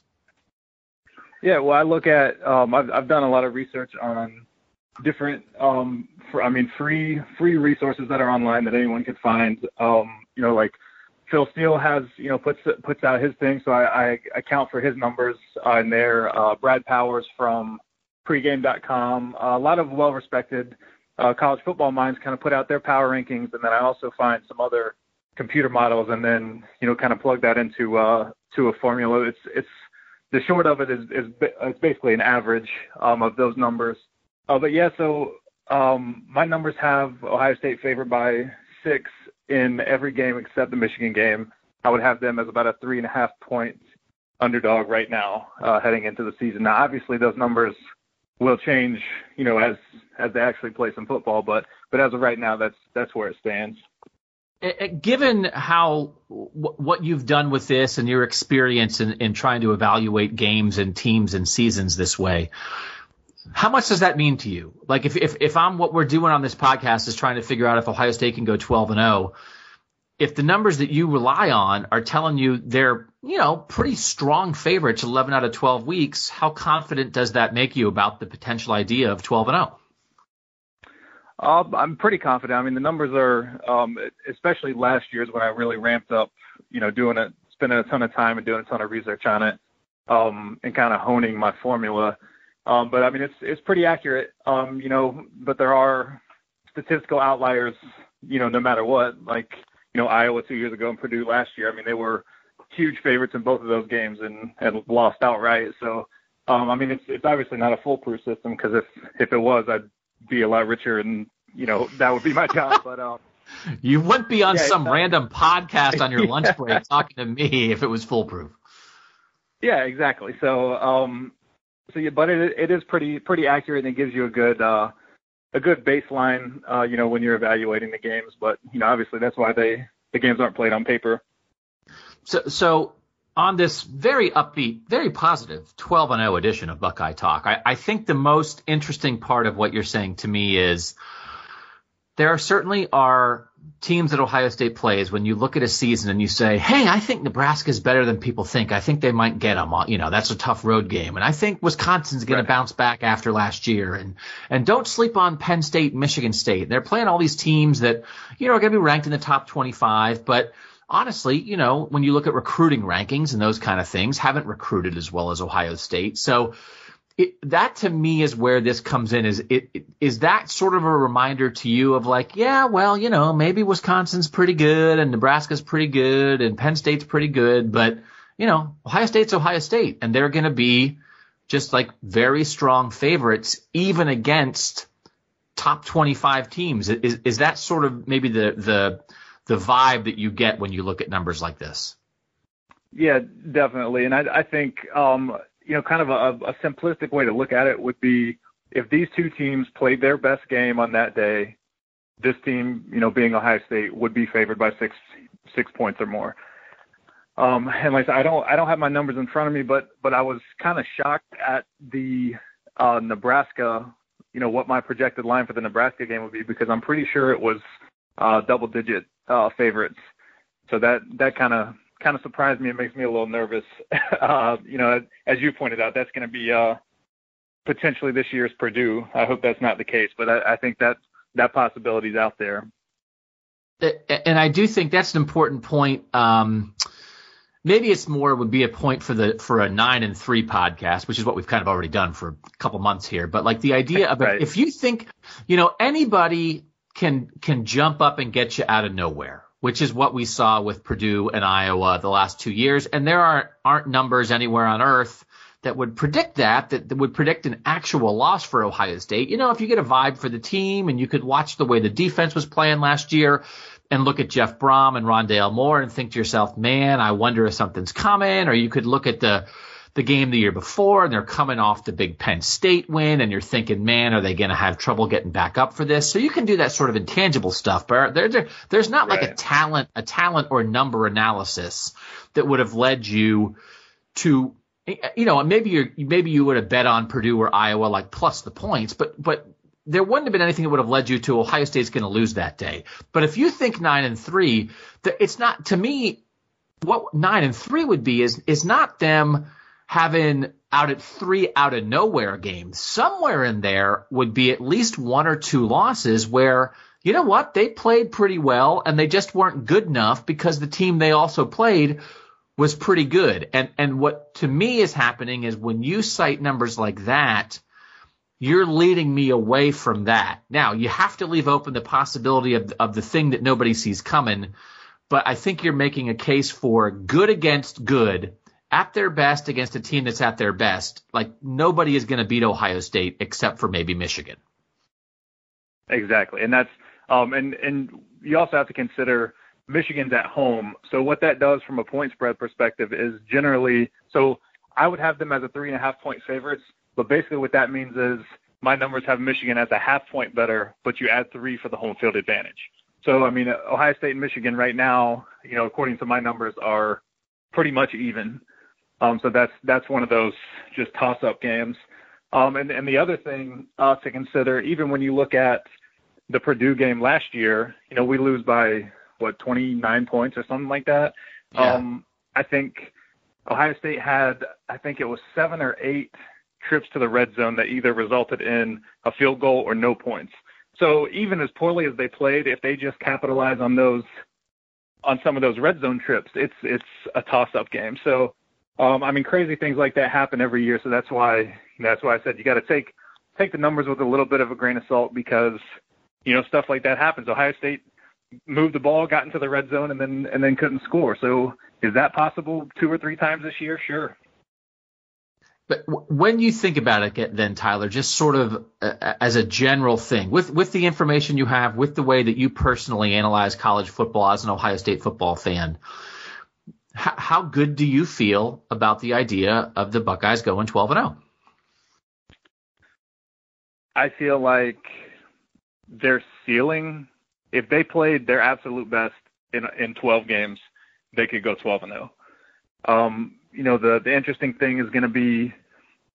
Yeah, well, I look at um, I've, I've done a lot of research on different um for, I mean free free resources that are online that anyone could find. Um, you know, like Phil Steele has, you know, puts puts out his thing, so I, I account for his numbers uh, in there. Uh, Brad Powers from pregame.com, uh, a lot of well-respected uh, college football minds kind of put out their power rankings, and then I also find some other computer models, and then you know, kind of plug that into uh, to a formula. It's it's the short of it is is it's basically an average um, of those numbers. Uh, but yeah, so um, my numbers have Ohio State favored by six in every game except the Michigan game. I would have them as about a three and a half point underdog right now uh, heading into the season. Now, obviously, those numbers will change, you know, as as they actually play some football. But but as of right now, that's that's where it stands. Given how what you've done with this and your experience in, in trying to evaluate games and teams and seasons this way, how much does that mean to you? Like if, if, if I'm what we're doing on this podcast is trying to figure out if Ohio State can go 12 and 0, if the numbers that you rely on are telling you they're, you know, pretty strong favorites 11 out of 12 weeks, how confident does that make you about the potential idea of 12 and 0? Uh, I'm pretty confident. I mean, the numbers are, um, especially last year's when I really ramped up, you know, doing it, spending a ton of time and doing a ton of research on it, um, and kind of honing my formula. Um, but I mean, it's it's pretty accurate. Um, you know, but there are statistical outliers. You know, no matter what, like you know, Iowa two years ago and Purdue last year. I mean, they were huge favorites in both of those games and and lost outright. So, um, I mean, it's it's obviously not a foolproof system because if if it was, I'd be a lot richer and you know that would be my job. But um, you wouldn't be on yeah, some random podcast on your lunch break talking to me if it was foolproof. Yeah, exactly. So, um, so yeah, but it it is pretty pretty accurate and it gives you a good uh, a good baseline, uh, you know, when you're evaluating the games. But you know, obviously that's why they the games aren't played on paper. So so on this very upbeat, very positive 12 and 0 edition of Buckeye Talk, I, I think the most interesting part of what you're saying to me is there certainly are teams that Ohio State plays when you look at a season and you say, "Hey, I think Nebraska's better than people think. I think they might get them. Uh, you know, that's a tough road game, and I think Wisconsin's going right. to bounce back after last year." And and don't sleep on Penn State, Michigan State. They're playing all these teams that you know are going to be ranked in the top 25, but honestly, you know, when you look at recruiting rankings and those kind of things, haven't recruited as well as Ohio State. So it, that to me is where this comes in. Is it, it is that sort of a reminder to you of like, yeah, well, you know, maybe Wisconsin's pretty good and Nebraska's pretty good and Penn State's pretty good, but you know, Ohio State's Ohio State, and they're going to be just like very strong favorites, even against top 25 teams. Is is that sort of maybe the the the vibe that you get when you look at numbers like this? Yeah, definitely. And I, I think um, you know, kind of a, a simplistic way to look at it would be if these two teams played their best game on that day, this team, you know, being Ohio State, would be favored by six six points or more. Um, and like I said, I don't I don't have my numbers in front of me, but but I was kind of shocked at the uh, Nebraska, you know, what my projected line for the Nebraska game would be because I'm pretty sure it was uh, double digit uh, favorites. So that that kind of kind of surprised me. It makes me a little nervous. uh, you know, as you pointed out, that's going to be uh, potentially this year's Purdue. I hope that's not the case, but I, I think that that possibility is out there. And I do think that's an important point. Um, maybe it's more would be a point for the for a nine and three podcast, which is what we've kind of already done for a couple months here. But like the idea of right. if you think, you know, anybody can can jump up and get you out of nowhere, which is what we saw with Purdue and Iowa the last two years, and there aren't aren't numbers anywhere on earth that would predict that, that, that would predict an actual loss for Ohio State. You know, if you get a vibe for the team and you could watch the way the defense was playing last year, and look at Jeff Brohm and Rondale Moore and think to yourself, man, I wonder if something's coming. Or you could look at the the game the year before and they're coming off the big Penn State win and you're thinking, man, are they going to have trouble getting back up for this? So you can do that sort of intangible stuff, but there, there there's not right. like a talent, a talent or number analysis that would have led you to, you know, maybe you maybe you would have bet on Purdue or Iowa like plus the points, but but there wouldn't have been anything that would have led you to Ohio State's going to lose that day. But if you think nine and three, it's not to me. What nine and three would be is is not them having out at three out of nowhere games. Somewhere in there would be at least one or two losses where you know what they played pretty well and they just weren't good enough because the team they also played was pretty good. And and what to me is happening is when you cite numbers like that you're leading me away from that. Now, you have to leave open the possibility of, of the thing that nobody sees coming, but I think you're making a case for good against good at their best against a team that's at their best. Like nobody is going to beat Ohio State except for maybe Michigan. Exactly. And that's, um, and, and you also have to consider Michigan's at home. So what that does from a point spread perspective is generally, so I would have them as a three and a half point favorites but basically, what that means is my numbers have Michigan as a half point better, but you add three for the home field advantage. So, I mean, Ohio State and Michigan right now, you know, according to my numbers, are pretty much even. Um, so that's that's one of those just toss-up games. Um, and, and the other thing uh, to consider, even when you look at the Purdue game last year, you know, we lose by what 29 points or something like that. Yeah. Um, I think Ohio State had, I think it was seven or eight trips to the red zone that either resulted in a field goal or no points. So even as poorly as they played, if they just capitalize on those on some of those red zone trips, it's it's a toss up game. So um, I mean crazy things like that happen every year. So that's why that's why I said you got to take take the numbers with a little bit of a grain of salt because you know stuff like that happens. Ohio State moved the ball, got into the red zone, and then and then couldn't score. So is that possible two or three times this year? Sure. But when you think about it, then Tyler, just sort of uh, as a general thing, with with the information you have, with the way that you personally analyze college football as an Ohio State football fan, how, how good do you feel about the idea of the Buckeyes going 12 and 0? I feel like their ceiling, if they played their absolute best in in 12 games, they could go 12 and 0. Um, you know, the the interesting thing is going to be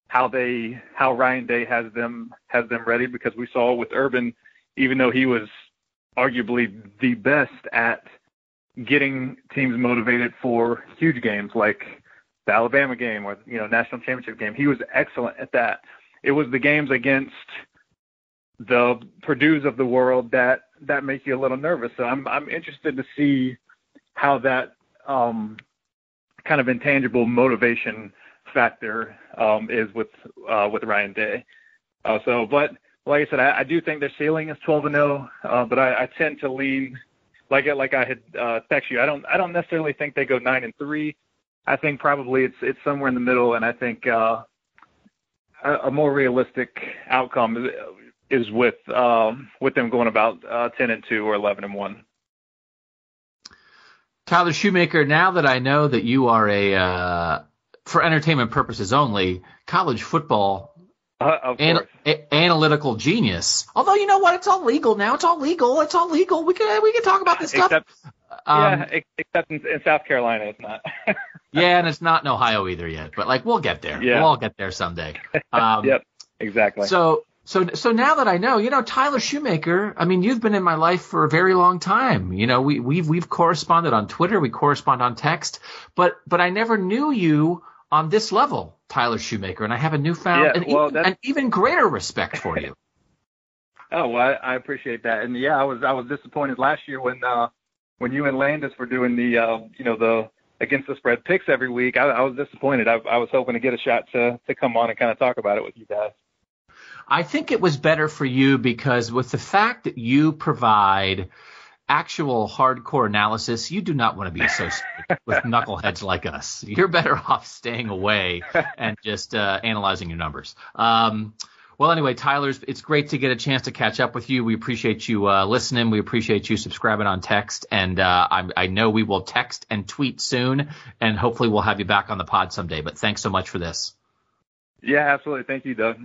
how they how Ryan Day has them has them ready because we saw with Urban, even though he was arguably the best at getting teams motivated for huge games like the Alabama game or you know national championship game, he was excellent at that. It was the games against the Purdue's of the world that that make you a little nervous. So I'm I'm interested to see how that um, kind of intangible motivation factor um, is with uh, with Ryan Day. Uh, so, but like I said, I, I do think their ceiling is 12 and 0, uh, but I, I tend to lean like like I had uh, text you. I don't I don't necessarily think they go nine and three. I think probably it's it's somewhere in the middle, and I think uh, a, a more realistic outcome is, is with um, with them going about uh, 10 and two or 11 and one. Tyler Shoemaker, now that I know that you are a, uh, for entertainment purposes only, college football uh, an- a- analytical genius. Although you know what, it's all legal now. It's all legal. It's all legal. We can we can talk about this stuff. Except, um, yeah, except in, in, South Carolina, it's not. yeah, and it's not in Ohio either yet. But like, we'll get there. Yeah. We'll all get there someday. Um, yep, exactly. So so so now that I know, you know, Tyler Shoemaker, I mean, you've been in my life for a very long time. You know, we we've we've corresponded on Twitter, we correspond on text, but but I never knew you on this level, Tyler Shoemaker, and I have a newfound yeah, and, well, even, an even greater respect for you. oh, well, I, I appreciate that, and yeah, I was I was disappointed last year when uh when you and Landis were doing the uh you know the against the spread picks every week. I, I was disappointed. I, I was hoping to get a shot to to come on and kind of talk about it with you guys. I think it was better for you because with the fact that you provide actual hardcore analysis, you do not want to be associated with knuckleheads like us. You're better off staying away and just uh, analyzing your numbers. Um, well, anyway, Tyler's, it's great to get a chance to catch up with you. We appreciate you uh, listening. We appreciate you subscribing on text. And uh, I, I know we will text and tweet soon, and hopefully we'll have you back on the pod someday. But thanks so much for this. Yeah, absolutely. Thank you, Doug.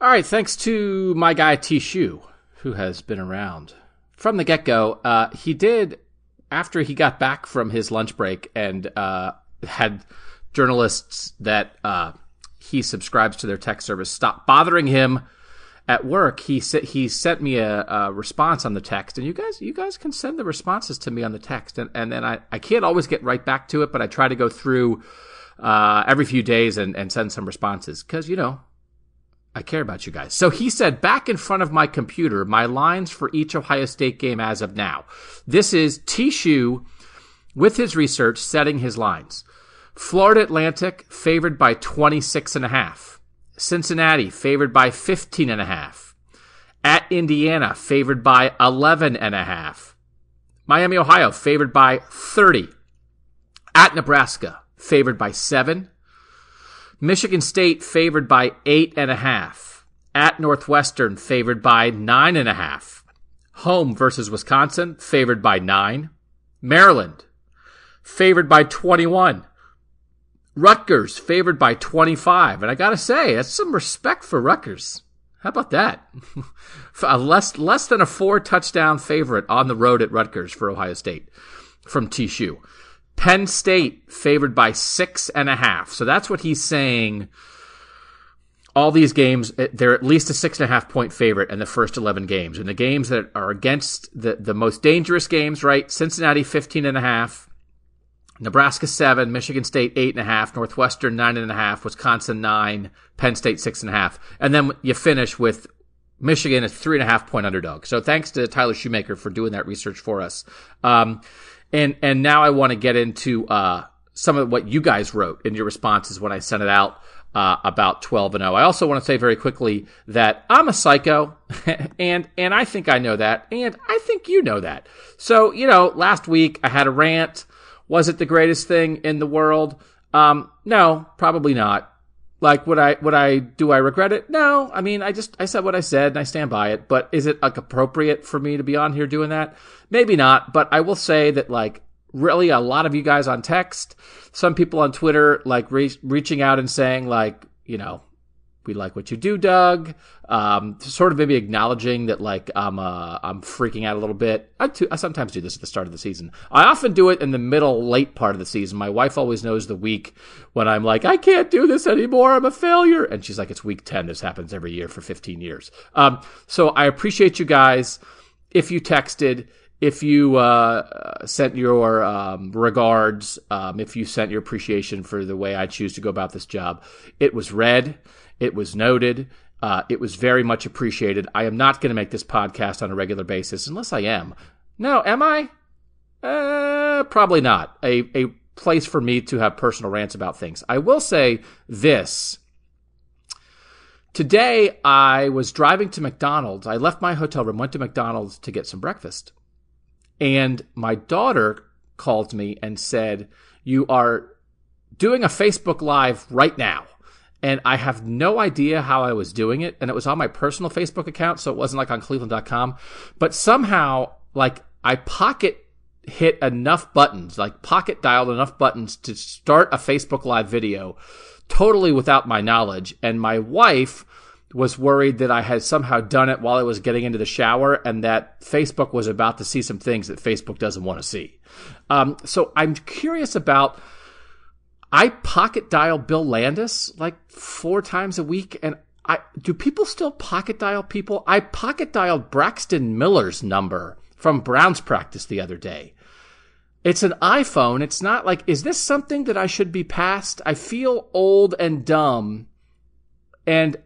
All right. Thanks to my guy, T. Shu, who has been around from the get go. Uh, he did, after he got back from his lunch break and uh, had journalists that uh, he subscribes to their text service stop bothering him at work, he said he sent me a, a, response on the text, and you guys you guys can send the responses to me on the text, and and then I I can't always get right back to it, but I try to go through uh, every few days and and send some responses because you know I care about you guys. So he said, back in front of my computer, my lines for each Ohio State game as of now. This is Tishu with his research setting his lines. Florida Atlantic favored by 26 and a half. Cincinnati favored by 15 and a half. At Indiana favored by 11 and a half. Miami, Ohio favored by 30. At Nebraska favored by 7. Michigan State favored by 8 and a half. At Northwestern favored by 9 and a half. Home versus Wisconsin favored by 9. Maryland favored by 21. Rutgers favored by 25. And I got to say, that's some respect for Rutgers. How about that? less, less than a four touchdown favorite on the road at Rutgers for Ohio State from Tishu. Penn State favored by six and a half. So that's what he's saying. All these games, eh, they're at least a six and a half point favorite in the first 11 games. And the games that are against the, the most dangerous games, right? Cincinnati 15 and a half, Nebraska seven, Michigan State eight and a half, Northwestern nine and a half, Wisconsin nine, Penn State six and a half, and then you finish with Michigan a three and a half point underdog. So thanks to Tyler Shoemaker for doing that research for us. Um, and and now I want to get into uh, some of what you guys wrote in your responses when I sent it out. Uh, about 12 and 0. I also want to say very quickly that I'm a psycho and and I think I know that and I think you know that. So, you know, last week I had a rant was it the greatest thing in the world? Um, no, probably not. Like, would I, would I, do I regret it? No. I mean, I just, I said what I said and I stand by it. But is it like appropriate for me to be on here doing that? Maybe not. But I will say that like, really a lot of you guys on text, some people on Twitter, like re- reaching out and saying like, you know, we like what you do, Doug. Um, sort of maybe acknowledging that like I'm uh, I'm freaking out a little bit. I, too, I sometimes do this at the start of the season. I often do it in the middle, late part of the season. My wife always knows the week when I'm like I can't do this anymore. I'm a failure, and she's like, it's week ten. This happens every year for 15 years. Um, so I appreciate you guys. If you texted, if you uh, sent your um, regards, um, if you sent your appreciation for the way I choose to go about this job, it was read. It was noted. Uh, it was very much appreciated. I am not going to make this podcast on a regular basis unless I am. No, am I? Uh, probably not. A, a place for me to have personal rants about things. I will say this. Today, I was driving to McDonald's. I left my hotel room, went to McDonald's to get some breakfast. And my daughter called me and said, You are doing a Facebook Live right now and I have no idea how I was doing it. And it was on my personal Facebook account, so it wasn't like on cleveland.com. But somehow, like, I pocket hit enough buttons, like pocket dialed enough buttons to start a Facebook Live video totally without my knowledge. And my wife was worried that I had somehow done it while I was getting into the shower and that Facebook was about to see some things that Facebook doesn't want to see. Um, so I'm curious about I pocket dial Bill Landis like four times a week, and I do people still pocket dial people? I pocket dialed Braxton Miller's number from Browns practice the other day. It's an iPhone. It's not like, is this something that I should be past? I feel old and dumb, and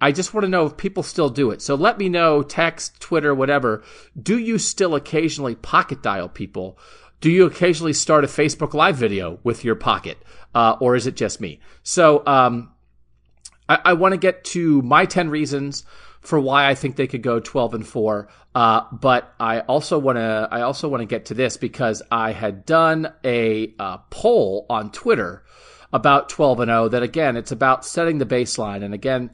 I just want to know if people still do it. So let me know, text, Twitter, whatever. Do you still occasionally pocket dial people? Do you occasionally start a Facebook Live video with your pocket, uh, or is it just me? So um, I, I want to get to my ten reasons for why I think they could go 12 and 4. Uh, but I also want to I also want to get to this because I had done a uh, poll on Twitter about 12 and 0 that again it's about setting the baseline and again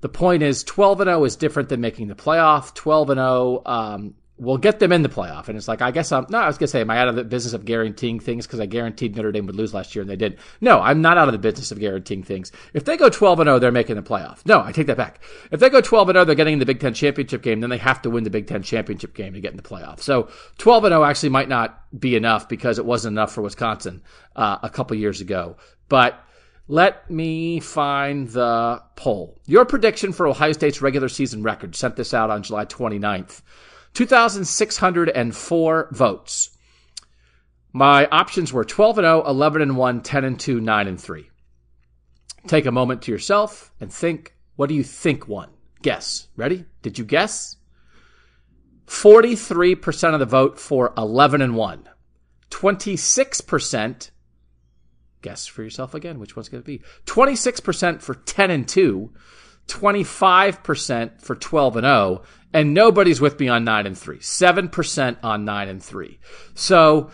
the point is 12 and 0 is different than making the playoff 12 and 0 um, will get them in the playoff. And it's like, I guess I'm, no, I was going to say, am I out of the business of guaranteeing things because I guaranteed Notre Dame would lose last year and they did? No, I'm not out of the business of guaranteeing things. If they go 12 and 0, they're making the playoff. No, I take that back. If they go 12 and 0, they're getting in the Big Ten championship game, then they have to win the Big Ten championship game to get in the playoff. So 12 and 0 actually might not be enough because it wasn't enough for Wisconsin uh, a couple years ago. But let me find the poll. Your prediction for Ohio State's regular season record sent this out on July 29th. 2,604 votes. My options were 12 and 0, 11 and 1, 10 and 2, 9 and 3. Take a moment to yourself and think what do you think won? Guess. Ready? Did you guess? 43% of the vote for 11 and 1. 26% guess for yourself again which one's going to be 26% for 10 and 2 25% for 12 and 0 and nobody's with me on 9 and 3 7% on 9 and 3 so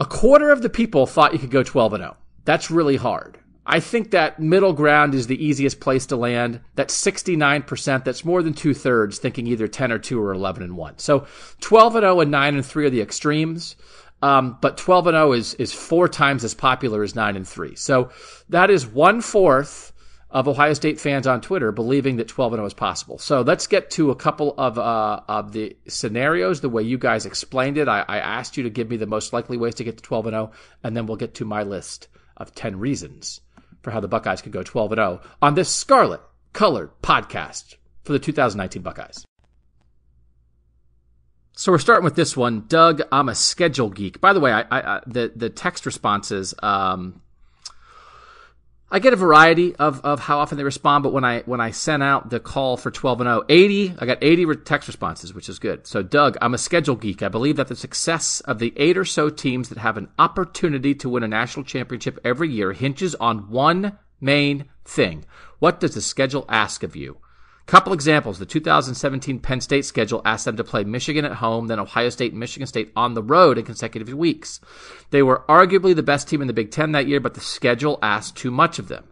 a quarter of the people thought you could go 12 and 0 that's really hard. I think that middle ground is the easiest place to land. That 69% that's more than two-thirds thinking either 10 or 2 or 11 and 1 so 12 and 0 and 9 and 3 are the extremes um, but 12 and 0 is is four times as popular as 9 and 3 so that is one fourth of Ohio State fans on Twitter believing that 12 and 0 is possible. So let's get to a couple of uh, of the scenarios the way you guys explained it. I, I, asked you to give me the most likely ways to get to 12 and 0, and then we'll get to my list of 10 reasons for how the Buckeyes could go 12 and 0 on this scarlet colored podcast for the 2019 Buckeyes. So we're starting with this one, Doug. I'm a schedule geek. By the way, I, I, the the text responses um, I get a variety of, of how often they respond, but when I when I sent out the call for 12 and 0, 80, I got 80 text responses, which is good. So Doug, I'm a schedule geek. I believe that the success of the eight or so teams that have an opportunity to win a national championship every year hinges on one main thing. What does the schedule ask of you? Couple examples. The 2017 Penn State schedule asked them to play Michigan at home, then Ohio State and Michigan State on the road in consecutive weeks. They were arguably the best team in the Big Ten that year, but the schedule asked too much of them.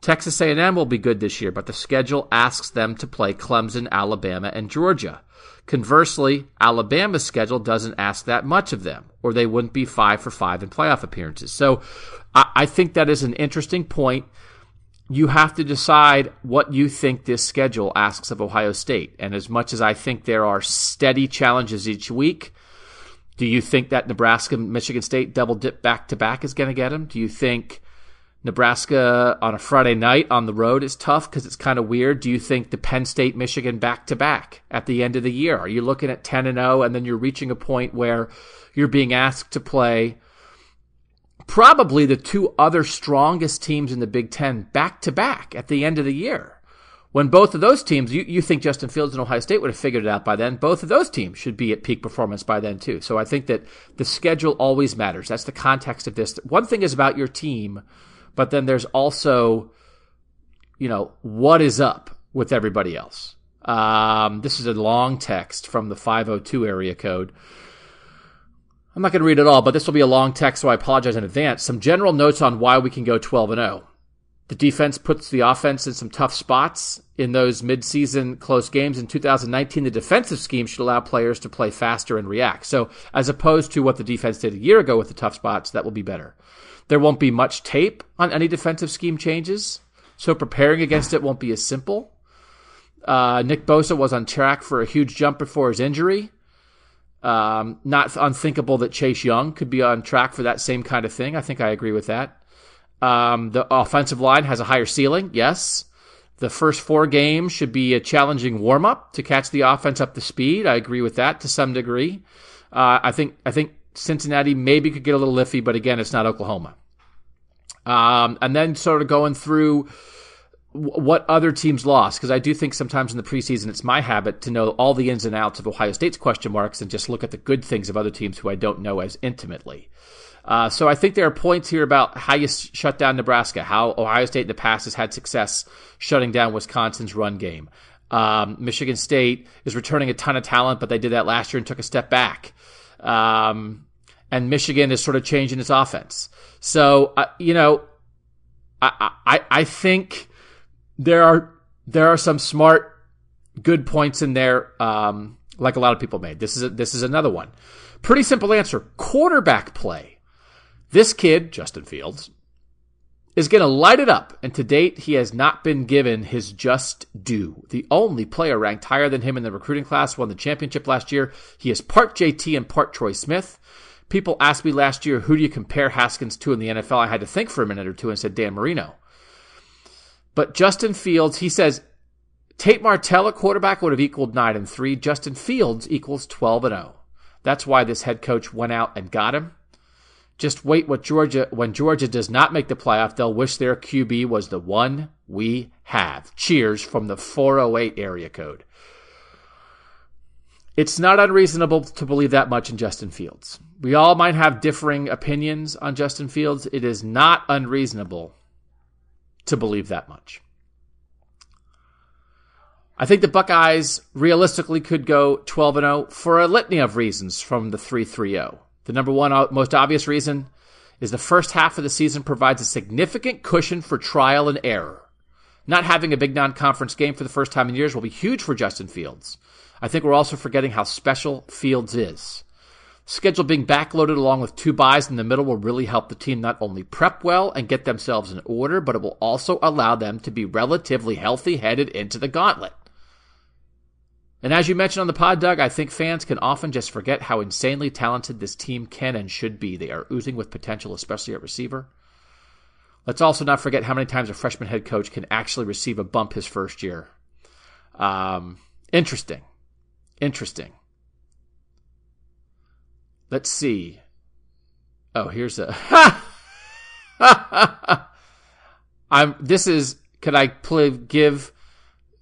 Texas A&M will be good this year, but the schedule asks them to play Clemson, Alabama, and Georgia. Conversely, Alabama's schedule doesn't ask that much of them, or they wouldn't be five for five in playoff appearances. So I, I think that is an interesting point you have to decide what you think this schedule asks of Ohio State. And as much as I think there are steady challenges each week, do you think that Nebraska, Michigan State double dip back to back is going to get them? Do you think Nebraska on a Friday night on the road is tough because it's kind of weird? Do you think the Penn State, Michigan back to back at the end of the year? Are you looking at 10 and 0 and then you're reaching a point where you're being asked to play probably the two other strongest teams in the Big Ten back to back at the end of the year. When both of those teams, you, you think Justin Fields and Ohio State would have figured it out by then. Both of those teams should be at peak performance by then, too. So I think that the schedule always matters. That's the context of this. One thing is about your team, but then there's also, you know, what is up with everybody else. Um, this is a long text from the 502 area code. I'm not going to read it all, but this will be a long text, so I apologize in advance. Some general notes on why we can go 12 and 0. The defense puts the offense in some tough spots in those midseason close games. In 2019, the defensive scheme should allow players to play faster and react. So, as opposed to what the defense did a year ago with the tough spots, that will be better. There won't be much tape on any defensive scheme changes, so preparing against it won't be as simple. Uh, Nick Bosa was on track for a huge jump before his injury. Um, not unthinkable that Chase Young could be on track for that same kind of thing. I think I agree with that. Um, the offensive line has a higher ceiling, yes. The first four games should be a challenging warm up to catch the offense up to speed. I agree with that to some degree. Uh, I think I think Cincinnati maybe could get a little iffy, but again, it's not Oklahoma. Um, and then sort of going through what other teams lost because I do think sometimes in the preseason it's my habit to know all the ins and outs of Ohio State's question marks and just look at the good things of other teams who I don't know as intimately. Uh, so I think there are points here about how you shut down Nebraska, how Ohio State in the past has had success shutting down Wisconsin's run game. Um, Michigan State is returning a ton of talent, but they did that last year and took a step back. Um, and Michigan is sort of changing its offense. So uh, you know, I, I I think there are there are some smart, good points in there, um, like a lot of people made. This is a, this is another one. Pretty simple answer: quarterback play. This kid, Justin Fields, is going to light it up, and to date, he has not been given his just due. The only player ranked higher than him in the recruiting class won the championship last year. He is part JT and part Troy Smith. People asked me last year, who do you compare Haskins to in the NFL? I had to think for a minute or two and said Dan Marino. But Justin Fields, he says Tate Martell at quarterback would have equaled 9 and 3. Justin Fields equals 12 and 0. That's why this head coach went out and got him. Just wait what Georgia when Georgia does not make the playoff, they'll wish their QB was the one we have. Cheers from the 408 area code. It's not unreasonable to believe that much in Justin Fields. We all might have differing opinions on Justin Fields. It is not unreasonable to believe that much. I think the Buckeyes realistically could go 12 and 0 for a litany of reasons from the 3-3-0. The number one uh, most obvious reason is the first half of the season provides a significant cushion for trial and error. Not having a big non-conference game for the first time in years will be huge for Justin Fields. I think we're also forgetting how special Fields is. Schedule being backloaded along with two byes in the middle will really help the team not only prep well and get themselves in order, but it will also allow them to be relatively healthy headed into the gauntlet. And as you mentioned on the pod, Doug, I think fans can often just forget how insanely talented this team can and should be. They are oozing with potential, especially at receiver. Let's also not forget how many times a freshman head coach can actually receive a bump his first year. Um, interesting. Interesting. Let's see. Oh, here's a. I'm. This is. Could I play, give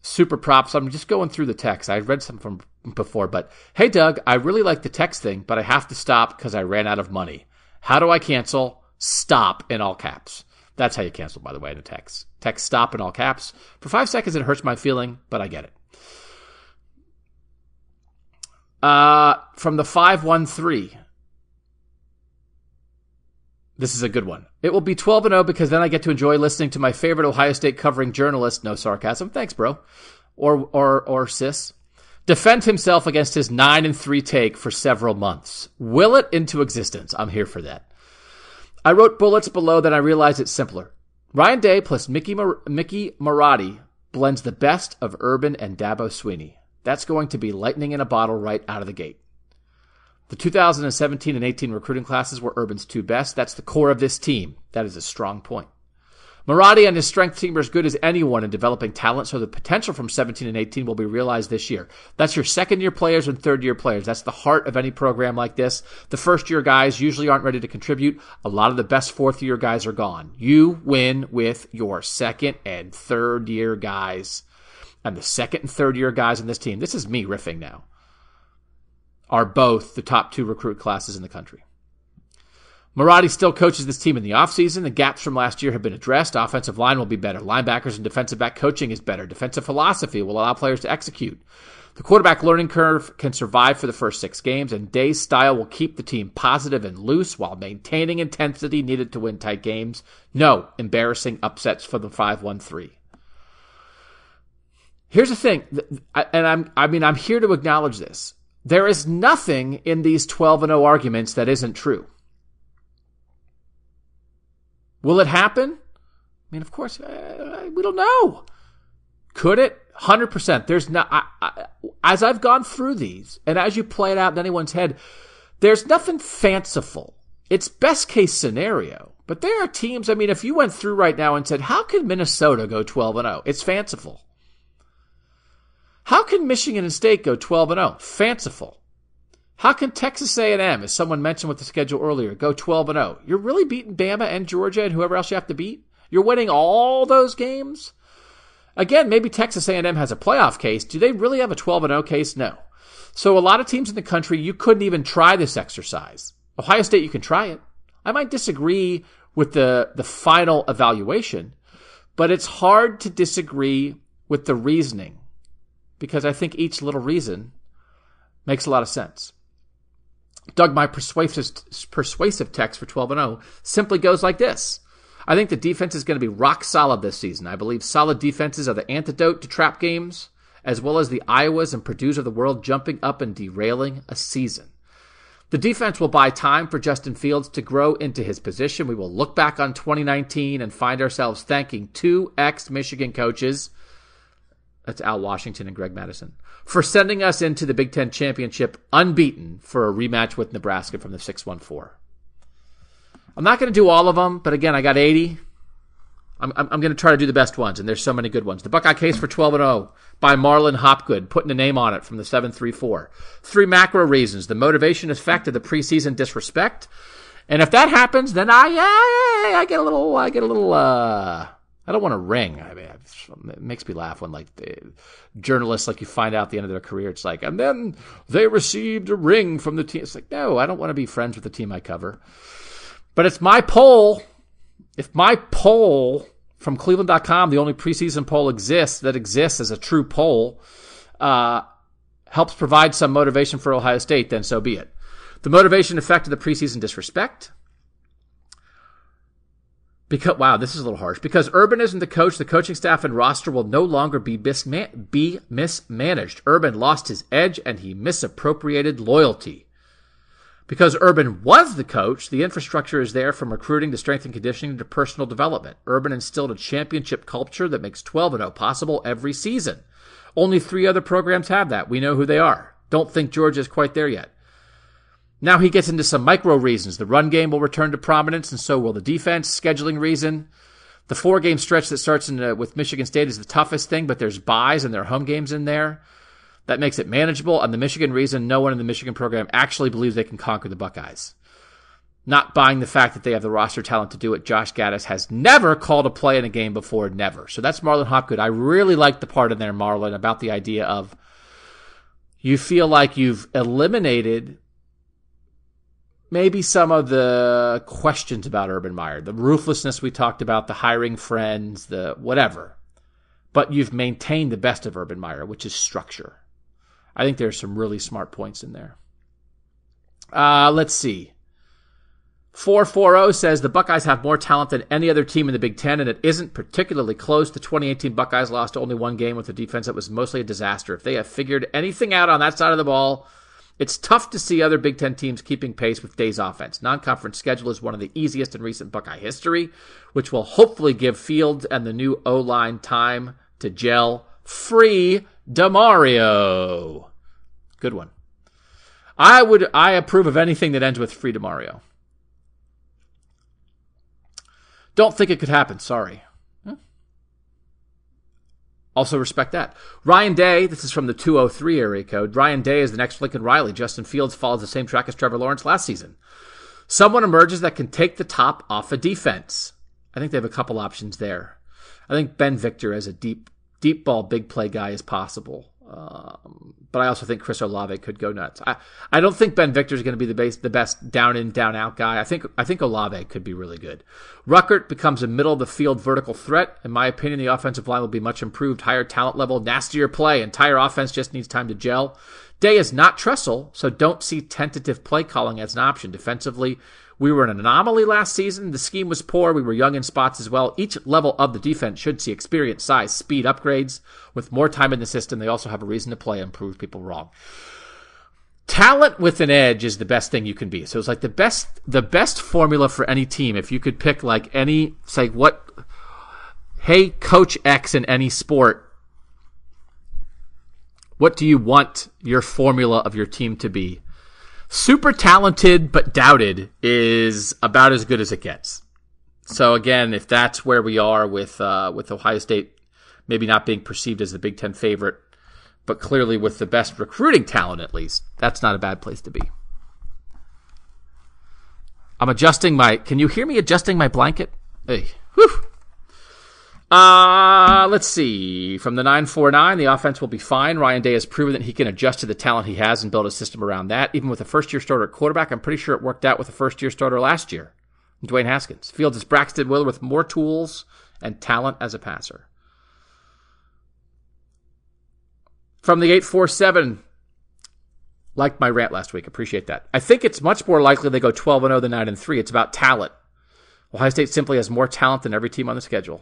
super props? I'm just going through the text. I read some from before, but hey, Doug, I really like the text thing, but I have to stop because I ran out of money. How do I cancel? Stop in all caps. That's how you cancel, by the way, in the text. Text stop in all caps. For five seconds, it hurts my feeling, but I get it. Uh, from the 513. This is a good one. It will be 12 and 0 because then I get to enjoy listening to my favorite Ohio State covering journalist, no sarcasm. Thanks, bro. Or or or sis. Defend himself against his 9 and 3 take for several months. Will it into existence. I'm here for that. I wrote bullets below, then I realized it's simpler. Ryan Day plus Mickey Mar- Mickey Marotti blends the best of Urban and Dabo Swinney. That's going to be lightning in a bottle right out of the gate. The 2017 and 18 recruiting classes were Urban's two best. That's the core of this team. That is a strong point. Marotti and his strength team are as good as anyone in developing talent, so the potential from 17 and 18 will be realized this year. That's your second year players and third year players. That's the heart of any program like this. The first year guys usually aren't ready to contribute. A lot of the best fourth year guys are gone. You win with your second and third year guys and the second and third year guys in this team, this is me riffing now, are both the top two recruit classes in the country. Marotti still coaches this team in the offseason. The gaps from last year have been addressed. Offensive line will be better. Linebackers and defensive back coaching is better. Defensive philosophy will allow players to execute. The quarterback learning curve can survive for the first six games, and Day's style will keep the team positive and loose while maintaining intensity needed to win tight games. No embarrassing upsets for the 5 1 3. Here's the thing, and I'm, I mean, I'm here to acknowledge this. There is nothing in these 12 and 0 arguments that isn't true. Will it happen? I mean, of course, uh, we don't know. Could it? 100%. There's not, I, I, as I've gone through these, and as you play it out in anyone's head, there's nothing fanciful. It's best case scenario. But there are teams, I mean, if you went through right now and said, how can Minnesota go 12 and 0? It's fanciful. How can Michigan and State go 12 and 0? Fanciful. How can Texas A&M, as someone mentioned with the schedule earlier, go 12 and 0? You're really beating Bama and Georgia and whoever else you have to beat? You're winning all those games? Again, maybe Texas A&M has a playoff case. Do they really have a 12 and 0 case? No. So a lot of teams in the country, you couldn't even try this exercise. Ohio State, you can try it. I might disagree with the, the final evaluation, but it's hard to disagree with the reasoning because I think each little reason makes a lot of sense. Doug, my persuasive, persuasive text for 12 and 0 simply goes like this. I think the defense is going to be rock solid this season. I believe solid defenses are the antidote to trap games, as well as the Iowas and Purdue's of the world jumping up and derailing a season. The defense will buy time for Justin Fields to grow into his position. We will look back on 2019 and find ourselves thanking two ex Michigan coaches, that's Al Washington and Greg Mattison for sending us into the Big Ten championship unbeaten for a rematch with Nebraska from the 614. I'm not going to do all of them, but again, I got 80. I'm, I'm, I'm going to try to do the best ones, and there's so many good ones. The Buckeye Case for 12 and 0 by Marlon Hopgood, putting a name on it from the 734. Three macro reasons: the motivation effect of the preseason disrespect, and if that happens, then I I, I get a little I get a little uh I don't want to ring. I mean, it makes me laugh when like journalists like you find out at the end of their career, it's like, and then they received a ring from the team. It's like, no, I don't want to be friends with the team I cover. But it's my poll. If my poll from Cleveland.com, the only preseason poll exists that exists as a true poll, uh, helps provide some motivation for Ohio State, then so be it. The motivation effect of the preseason disrespect. Because wow, this is a little harsh. Because Urban isn't the coach, the coaching staff and roster will no longer be, be mismanaged. Urban lost his edge and he misappropriated loyalty. Because Urban was the coach, the infrastructure is there from recruiting to strength and conditioning to personal development. Urban instilled a championship culture that makes 12 0 possible every season. Only three other programs have that. We know who they are. Don't think Georgia is quite there yet. Now he gets into some micro reasons. The run game will return to prominence, and so will the defense. Scheduling reason. The four game stretch that starts in, uh, with Michigan State is the toughest thing, but there's byes and there are home games in there. That makes it manageable. And the Michigan reason no one in the Michigan program actually believes they can conquer the Buckeyes. Not buying the fact that they have the roster talent to do it. Josh Gattis has never called a play in a game before, never. So that's Marlon Hopgood. I really like the part in there, Marlon, about the idea of you feel like you've eliminated maybe some of the questions about Urban Meyer, the ruthlessness we talked about, the hiring friends, the whatever. But you've maintained the best of Urban Meyer, which is structure. I think there's some really smart points in there. Uh, let's see. 440 says the Buckeyes have more talent than any other team in the Big Ten, and it isn't particularly close. The 2018 Buckeyes lost only one game with a defense that was mostly a disaster. If they have figured anything out on that side of the ball, it's tough to see other Big Ten teams keeping pace with Day's offense. Non conference schedule is one of the easiest in recent Buckeye history, which will hopefully give Fields and the new O line time to gel. Free Demario. Good one. I would I approve of anything that ends with free Demario. Don't think it could happen. Sorry. Also respect that. Ryan Day, this is from the 203 area code. Ryan Day is the next Lincoln Riley. Justin Fields follows the same track as Trevor Lawrence last season. Someone emerges that can take the top off a defense. I think they have a couple options there. I think Ben Victor as a deep deep ball big play guy is possible. Um, but I also think Chris Olave could go nuts. I, I don't think Ben Victor is going to be the base, the best down in down out guy. I think I think Olave could be really good. Ruckert becomes a middle of the field vertical threat. In my opinion, the offensive line will be much improved, higher talent level, nastier play. Entire offense just needs time to gel. Day is not Tressel, so don't see tentative play calling as an option defensively. We were an anomaly last season. The scheme was poor. We were young in spots as well. Each level of the defense should see experience, size, speed upgrades. With more time in the system, they also have a reason to play and prove people wrong. Talent with an edge is the best thing you can be. So it's like the best the best formula for any team. If you could pick like any say what hey coach X in any sport, what do you want your formula of your team to be? Super talented but doubted is about as good as it gets. So again, if that's where we are with uh, with Ohio State, maybe not being perceived as the Big Ten favorite, but clearly with the best recruiting talent at least, that's not a bad place to be. I'm adjusting my. Can you hear me adjusting my blanket? Hey, whew. Uh, let's see. From the 949, the offense will be fine. Ryan Day has proven that he can adjust to the talent he has and build a system around that. Even with a first year starter at quarterback, I'm pretty sure it worked out with a first year starter last year, Dwayne Haskins. Fields is Braxton Miller with more tools and talent as a passer. From the 847, like my rant last week. Appreciate that. I think it's much more likely they go 12 and 0 than 9 and 3. It's about talent. Ohio State simply has more talent than every team on the schedule.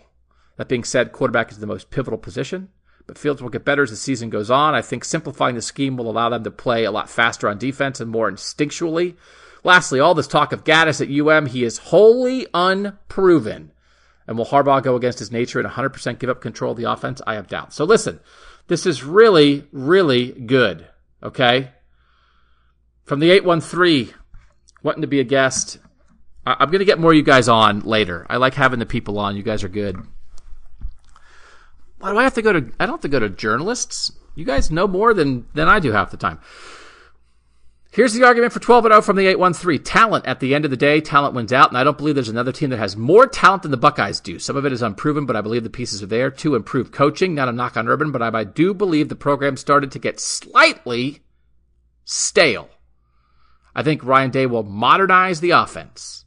That being said, quarterback is the most pivotal position, but Fields will get better as the season goes on. I think simplifying the scheme will allow them to play a lot faster on defense and more instinctually. Lastly, all this talk of Gattis at UM, he is wholly unproven. And will Harbaugh go against his nature and 100% give up control of the offense? I have doubts. So listen, this is really, really good. Okay? From the 813, wanting to be a guest. I'm going to get more of you guys on later. I like having the people on. You guys are good. Why do I have to go to? I don't have to go to journalists. You guys know more than than I do half the time. Here's the argument for 12 and 0 from the 813. Talent at the end of the day, talent wins out, and I don't believe there's another team that has more talent than the Buckeyes do. Some of it is unproven, but I believe the pieces are there to improve coaching. Not a knock on Urban, but I do believe the program started to get slightly stale. I think Ryan Day will modernize the offense.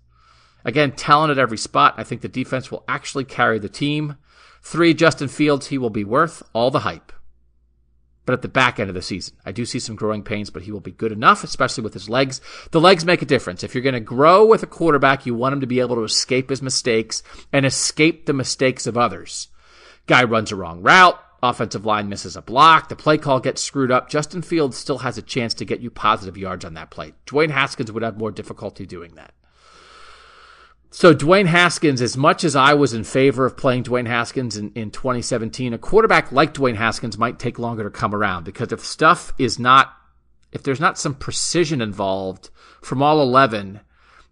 Again, talent at every spot. I think the defense will actually carry the team. Three, Justin Fields, he will be worth all the hype. But at the back end of the season, I do see some growing pains, but he will be good enough, especially with his legs. The legs make a difference. If you're going to grow with a quarterback, you want him to be able to escape his mistakes and escape the mistakes of others. Guy runs a wrong route. Offensive line misses a block. The play call gets screwed up. Justin Fields still has a chance to get you positive yards on that play. Dwayne Haskins would have more difficulty doing that. So Dwayne Haskins, as much as I was in favor of playing Dwayne Haskins in, in 2017, a quarterback like Dwayne Haskins might take longer to come around because if stuff is not, if there's not some precision involved from all 11,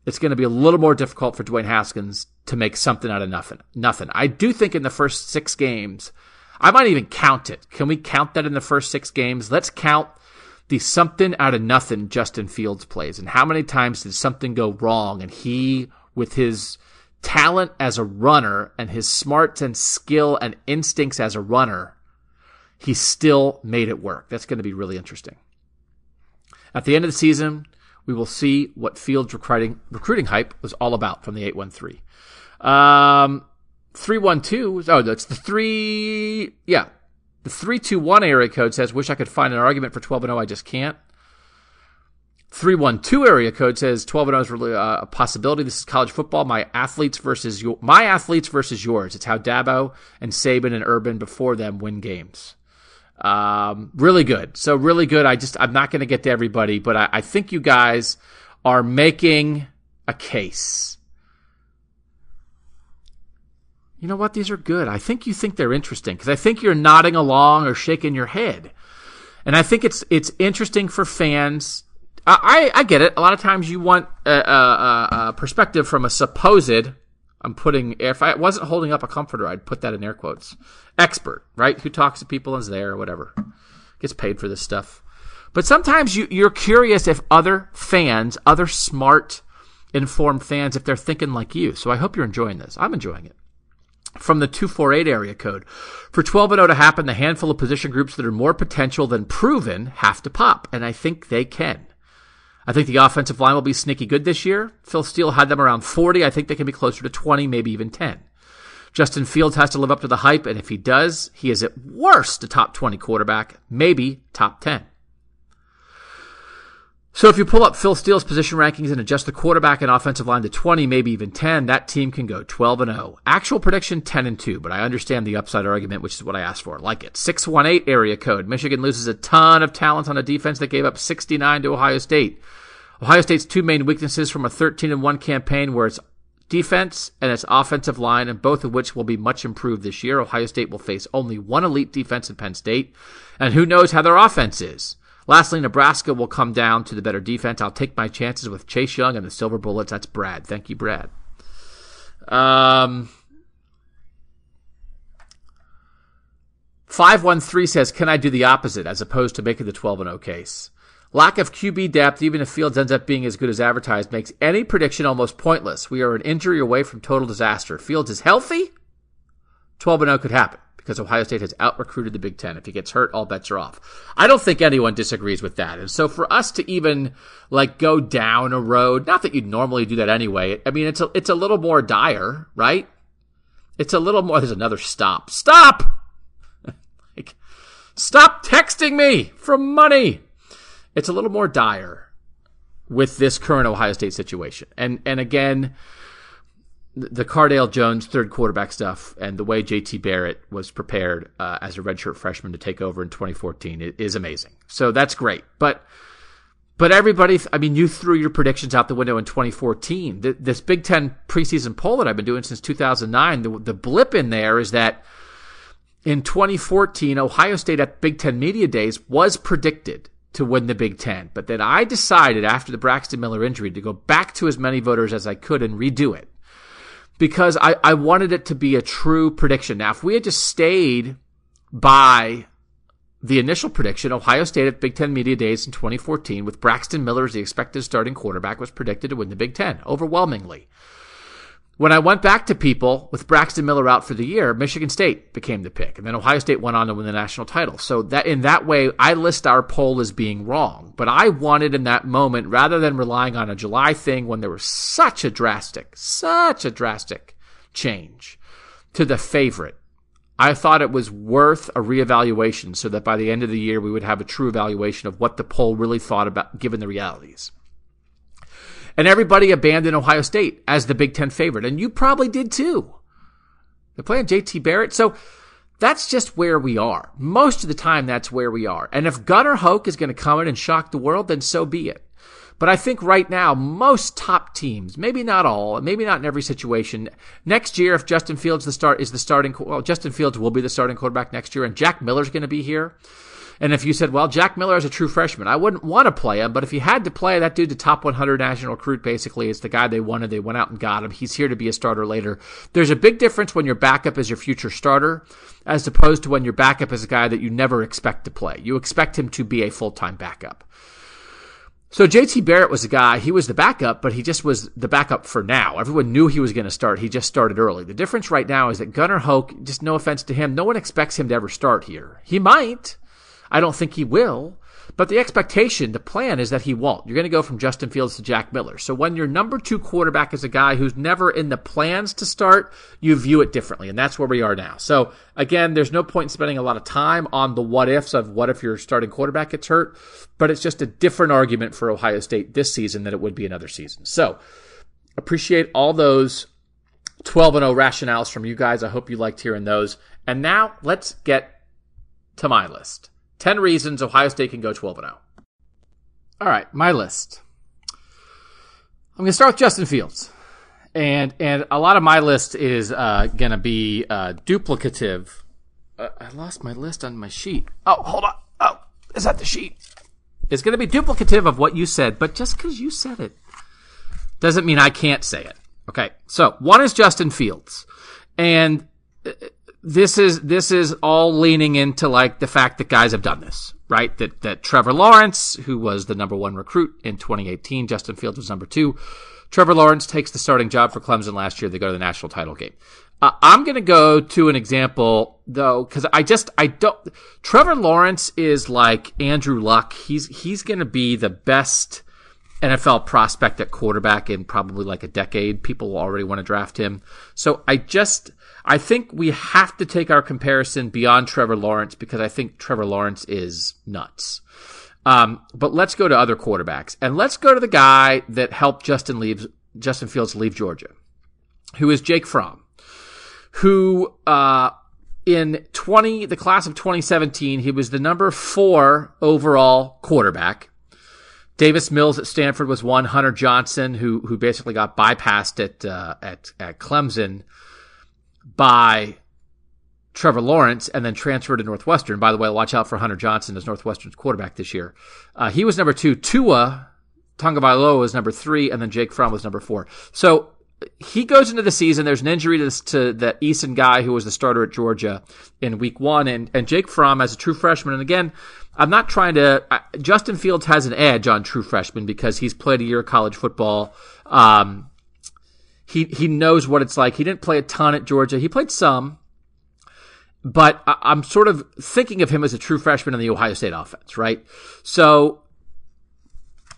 it's going to be a little more difficult for Dwayne Haskins to make something out of nothing. Nothing. I do think in the first six games, I might even count it. Can we count that in the first six games? Let's count the something out of nothing Justin Fields plays and how many times did something go wrong and he with his talent as a runner and his smarts and skill and instincts as a runner, he still made it work. That's going to be really interesting. At the end of the season, we will see what Fields recruiting recruiting hype was all about from the 813. Um, 312, oh, that's the three, yeah. The 321 area code says, wish I could find an argument for 12 and 0, I just can't. 312 area code says 12 and 0 is really a possibility. This is college football. My athletes versus your, my athletes versus yours. It's how Dabo and Saban and Urban before them win games. Um, really good. So really good. I just, I'm not going to get to everybody, but I, I think you guys are making a case. You know what? These are good. I think you think they're interesting because I think you're nodding along or shaking your head. And I think it's, it's interesting for fans I, I get it. A lot of times you want a, a, a, perspective from a supposed. I'm putting if I wasn't holding up a comforter, I'd put that in air quotes. Expert, right? Who talks to people and is there or whatever. Gets paid for this stuff. But sometimes you, you're curious if other fans, other smart, informed fans, if they're thinking like you. So I hope you're enjoying this. I'm enjoying it from the 248 area code. For 12 and 0 to happen, the handful of position groups that are more potential than proven have to pop, and I think they can. I think the offensive line will be sneaky good this year. Phil Steele had them around 40. I think they can be closer to 20, maybe even 10. Justin Fields has to live up to the hype, and if he does, he is at worst a top 20 quarterback, maybe top 10. So if you pull up Phil Steele's position rankings and adjust the quarterback and offensive line to 20, maybe even 10, that team can go 12 and 0. Actual prediction 10 and 2, but I understand the upside argument, which is what I asked for. Like it. 618 area code. Michigan loses a ton of talent on a defense that gave up 69 to Ohio State. Ohio State's two main weaknesses from a 13 and 1 campaign were its defense and its offensive line, and both of which will be much improved this year. Ohio State will face only one elite defense in Penn State, and who knows how their offense is. Lastly, Nebraska will come down to the better defense. I'll take my chances with Chase Young and the Silver Bullets. That's Brad. Thank you, Brad. Um, 513 says, Can I do the opposite as opposed to making the 12 0 case? Lack of QB depth, even if Fields ends up being as good as advertised, makes any prediction almost pointless. We are an injury away from total disaster. Fields is healthy. 12 0 could happen because Ohio State has out recruited the Big Ten. If he gets hurt, all bets are off. I don't think anyone disagrees with that. And so for us to even like go down a road, not that you'd normally do that anyway. I mean, it's a, it's a little more dire, right? It's a little more, there's another stop. Stop! like, stop texting me for money. It's a little more dire with this current Ohio State situation. And, and again, the Cardale Jones third quarterback stuff and the way JT Barrett was prepared uh, as a redshirt freshman to take over in 2014 is amazing. So that's great. But but everybody, I mean, you threw your predictions out the window in 2014. this Big Ten preseason poll that I've been doing since 2009, the, the blip in there is that in 2014, Ohio State at Big Ten Media Days was predicted to win the Big Ten. But then I decided after the Braxton Miller injury to go back to as many voters as I could and redo it because I, I wanted it to be a true prediction. Now, if we had just stayed by the initial prediction, Ohio State at Big Ten Media Days in 2014, with Braxton Miller as the expected starting quarterback, was predicted to win the Big Ten overwhelmingly. When I went back to people with Braxton Miller out for the year, Michigan State became the pick, and then Ohio State went on to win the national title. So that in that way, I list our poll as being wrong. But I wanted in that moment, rather than relying on a July thing when there was such a drastic, such a drastic change to the favorite, I thought it was worth a reevaluation so that by the end of the year we would have a true evaluation of what the poll really thought about given the realities. And everybody abandoned Ohio State as the Big Ten favorite. And you probably did too. They're playing JT Barrett. So that's just where we are. Most of the time, that's where we are. And if Gunnar Hoke is going to come in and shock the world, then so be it. But I think right now, most top teams, maybe not all, maybe not in every situation. Next year, if Justin Fields the start is the starting, well, Justin Fields will be the starting quarterback next year, and Jack Miller's going to be here. And if you said, well, Jack Miller is a true freshman, I wouldn't want to play him, but if you had to play that dude, the top 100 national recruit, basically, is the guy they wanted. They went out and got him. He's here to be a starter later. There's a big difference when your backup is your future starter as opposed to when your backup is a guy that you never expect to play. You expect him to be a full time backup. So JT Barrett was a guy, he was the backup, but he just was the backup for now. Everyone knew he was going to start. He just started early. The difference right now is that Gunnar Hoke, just no offense to him, no one expects him to ever start here. He might. I don't think he will. But the expectation, the plan is that he won't. You're going to go from Justin Fields to Jack Miller. So when your number two quarterback is a guy who's never in the plans to start, you view it differently. And that's where we are now. So again, there's no point in spending a lot of time on the what ifs of what if your starting quarterback gets hurt. But it's just a different argument for Ohio State this season than it would be another season. So appreciate all those 12 and 0 rationales from you guys. I hope you liked hearing those. And now let's get to my list. 10 reasons Ohio State can go 12 0. All right, my list. I'm going to start with Justin Fields. And and a lot of my list is uh, going to be uh, duplicative. Uh, I lost my list on my sheet. Oh, hold on. Oh, is that the sheet? It's going to be duplicative of what you said, but just because you said it doesn't mean I can't say it. Okay, so one is Justin Fields. And uh, this is this is all leaning into like the fact that guys have done this, right? That that Trevor Lawrence, who was the number one recruit in 2018, Justin Fields was number two. Trevor Lawrence takes the starting job for Clemson last year. They go to the national title game. Uh, I'm going to go to an example though, because I just I don't. Trevor Lawrence is like Andrew Luck. He's he's going to be the best NFL prospect at quarterback in probably like a decade. People already want to draft him. So I just I think we have to take our comparison beyond Trevor Lawrence because I think Trevor Lawrence is nuts. Um, but let's go to other quarterbacks and let's go to the guy that helped Justin leaves Justin Fields leave Georgia, who is Jake Fromm, who uh, in 20 the class of 2017 he was the number four overall quarterback. Davis Mills at Stanford was one. Hunter Johnson, who who basically got bypassed at uh, at at Clemson by Trevor Lawrence and then transferred to Northwestern. By the way, watch out for Hunter Johnson as Northwestern's quarterback this year. Uh, he was number two. Tua Tagovailoa was number three, and then Jake Fromm was number four. So he goes into the season. There's an injury to, to that Eason guy who was the starter at Georgia in week one, and, and Jake Fromm as a true freshman. And again, I'm not trying to. Uh, Justin Fields has an edge on true freshman because he's played a year of college football. Um, he he knows what it's like. He didn't play a ton at Georgia. He played some, but I'm sort of thinking of him as a true freshman in the Ohio State offense, right? So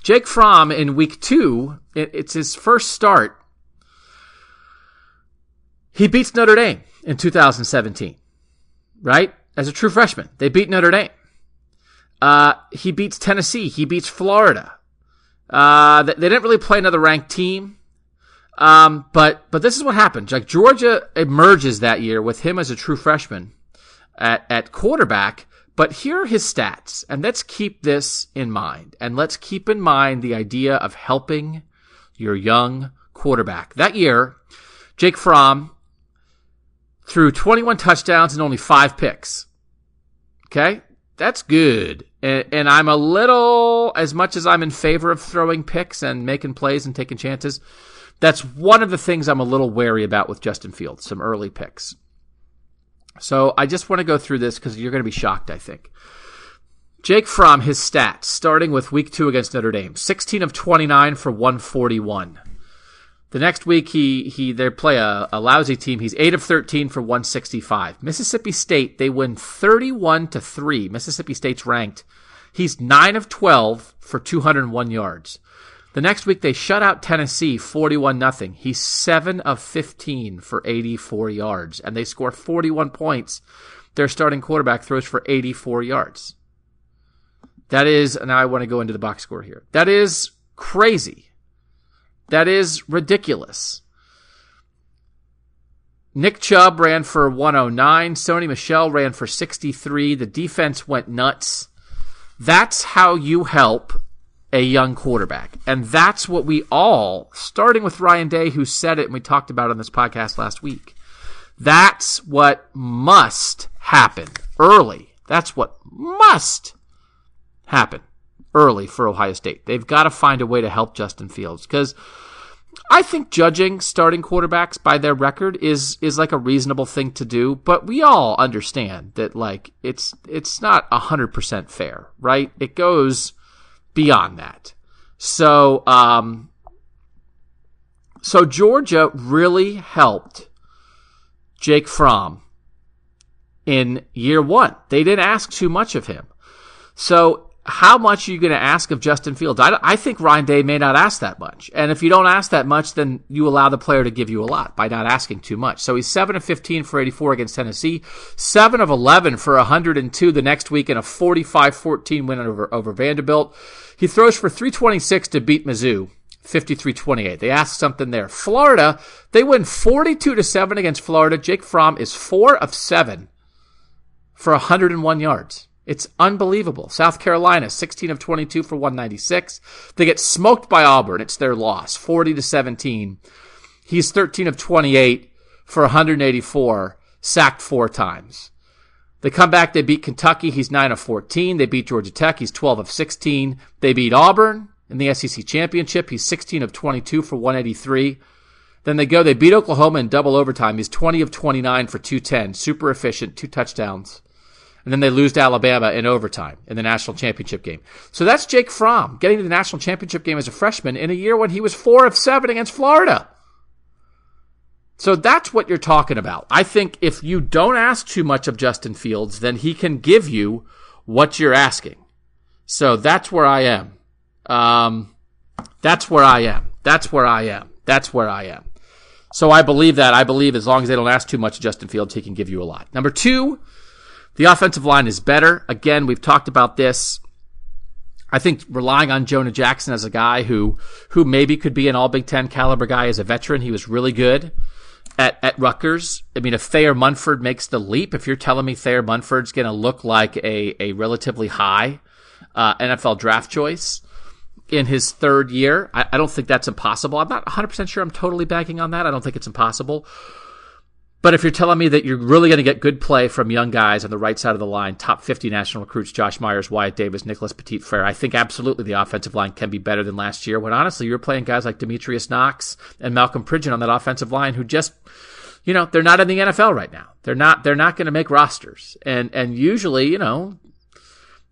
Jake Fromm in week two, it's his first start. He beats Notre Dame in 2017, right? As a true freshman, they beat Notre Dame. Uh, he beats Tennessee. He beats Florida. Uh, they didn't really play another ranked team. Um, but but this is what happened. Like Georgia emerges that year with him as a true freshman at at quarterback. But here are his stats, and let's keep this in mind. And let's keep in mind the idea of helping your young quarterback. That year, Jake Fromm threw 21 touchdowns and only five picks. Okay, that's good. And, and I'm a little, as much as I'm in favor of throwing picks and making plays and taking chances. That's one of the things I'm a little wary about with Justin Fields, some early picks. So I just want to go through this because you're going to be shocked, I think. Jake Fromm, his stats, starting with week two against Notre Dame 16 of 29 for 141. The next week, he, he they play a, a lousy team. He's 8 of 13 for 165. Mississippi State, they win 31 to 3. Mississippi State's ranked. He's 9 of 12 for 201 yards. The next week they shut out Tennessee 41 nothing. He's 7 of 15 for 84 yards and they score 41 points. Their starting quarterback throws for 84 yards. That is, now I want to go into the box score here. That is crazy. That is ridiculous. Nick Chubb ran for 109. Sony Michel ran for 63. The defense went nuts. That's how you help a young quarterback. And that's what we all, starting with Ryan Day, who said it and we talked about on this podcast last week. That's what must happen early. That's what must happen early for Ohio State. They've got to find a way to help Justin Fields because I think judging starting quarterbacks by their record is is like a reasonable thing to do, but we all understand that like it's it's not 100% fair, right? It goes beyond that. So, um, so Georgia really helped Jake Fromm in year one. They didn't ask too much of him. So how much are you going to ask of Justin Fields? I, I, think Ryan Day may not ask that much. And if you don't ask that much, then you allow the player to give you a lot by not asking too much. So he's 7 of 15 for 84 against Tennessee, 7 of 11 for 102 the next week, and a 45 14 win over, over Vanderbilt. He throws for 326 to beat Mizzou. 53-28. They ask something there. Florida, they win 42 to 7 against Florida. Jake Fromm is 4 of 7 for 101 yards. It's unbelievable. South Carolina, 16 of 22 for 196. They get smoked by Auburn. It's their loss, 40 to 17. He's 13 of 28 for 184, sacked four times. They come back, they beat Kentucky. He's 9 of 14. They beat Georgia Tech. He's 12 of 16. They beat Auburn in the SEC championship. He's 16 of 22 for 183. Then they go, they beat Oklahoma in double overtime. He's 20 of 29 for 210. Super efficient, two touchdowns and then they lose to Alabama in overtime in the national championship game. So that's Jake Fromm getting to the national championship game as a freshman in a year when he was four of seven against Florida. So that's what you're talking about. I think if you don't ask too much of Justin Fields, then he can give you what you're asking. So that's where I am. Um, that's where I am. That's where I am. That's where I am. So I believe that. I believe as long as they don't ask too much of Justin Fields, he can give you a lot. Number two, the offensive line is better. Again, we've talked about this. I think relying on Jonah Jackson as a guy who who maybe could be an All Big Ten caliber guy as a veteran. He was really good at at Rutgers. I mean, if Thayer Munford makes the leap, if you're telling me Thayer Munford's going to look like a a relatively high uh, NFL draft choice in his third year, I, I don't think that's impossible. I'm not 100 percent sure. I'm totally banking on that. I don't think it's impossible. But if you're telling me that you're really going to get good play from young guys on the right side of the line, top 50 national recruits, Josh Myers, Wyatt Davis, Nicholas Petit Frere, I think absolutely the offensive line can be better than last year. When honestly, you're playing guys like Demetrius Knox and Malcolm Pridgeon on that offensive line who just, you know, they're not in the NFL right now. They're not, they're not going to make rosters. And, and usually, you know,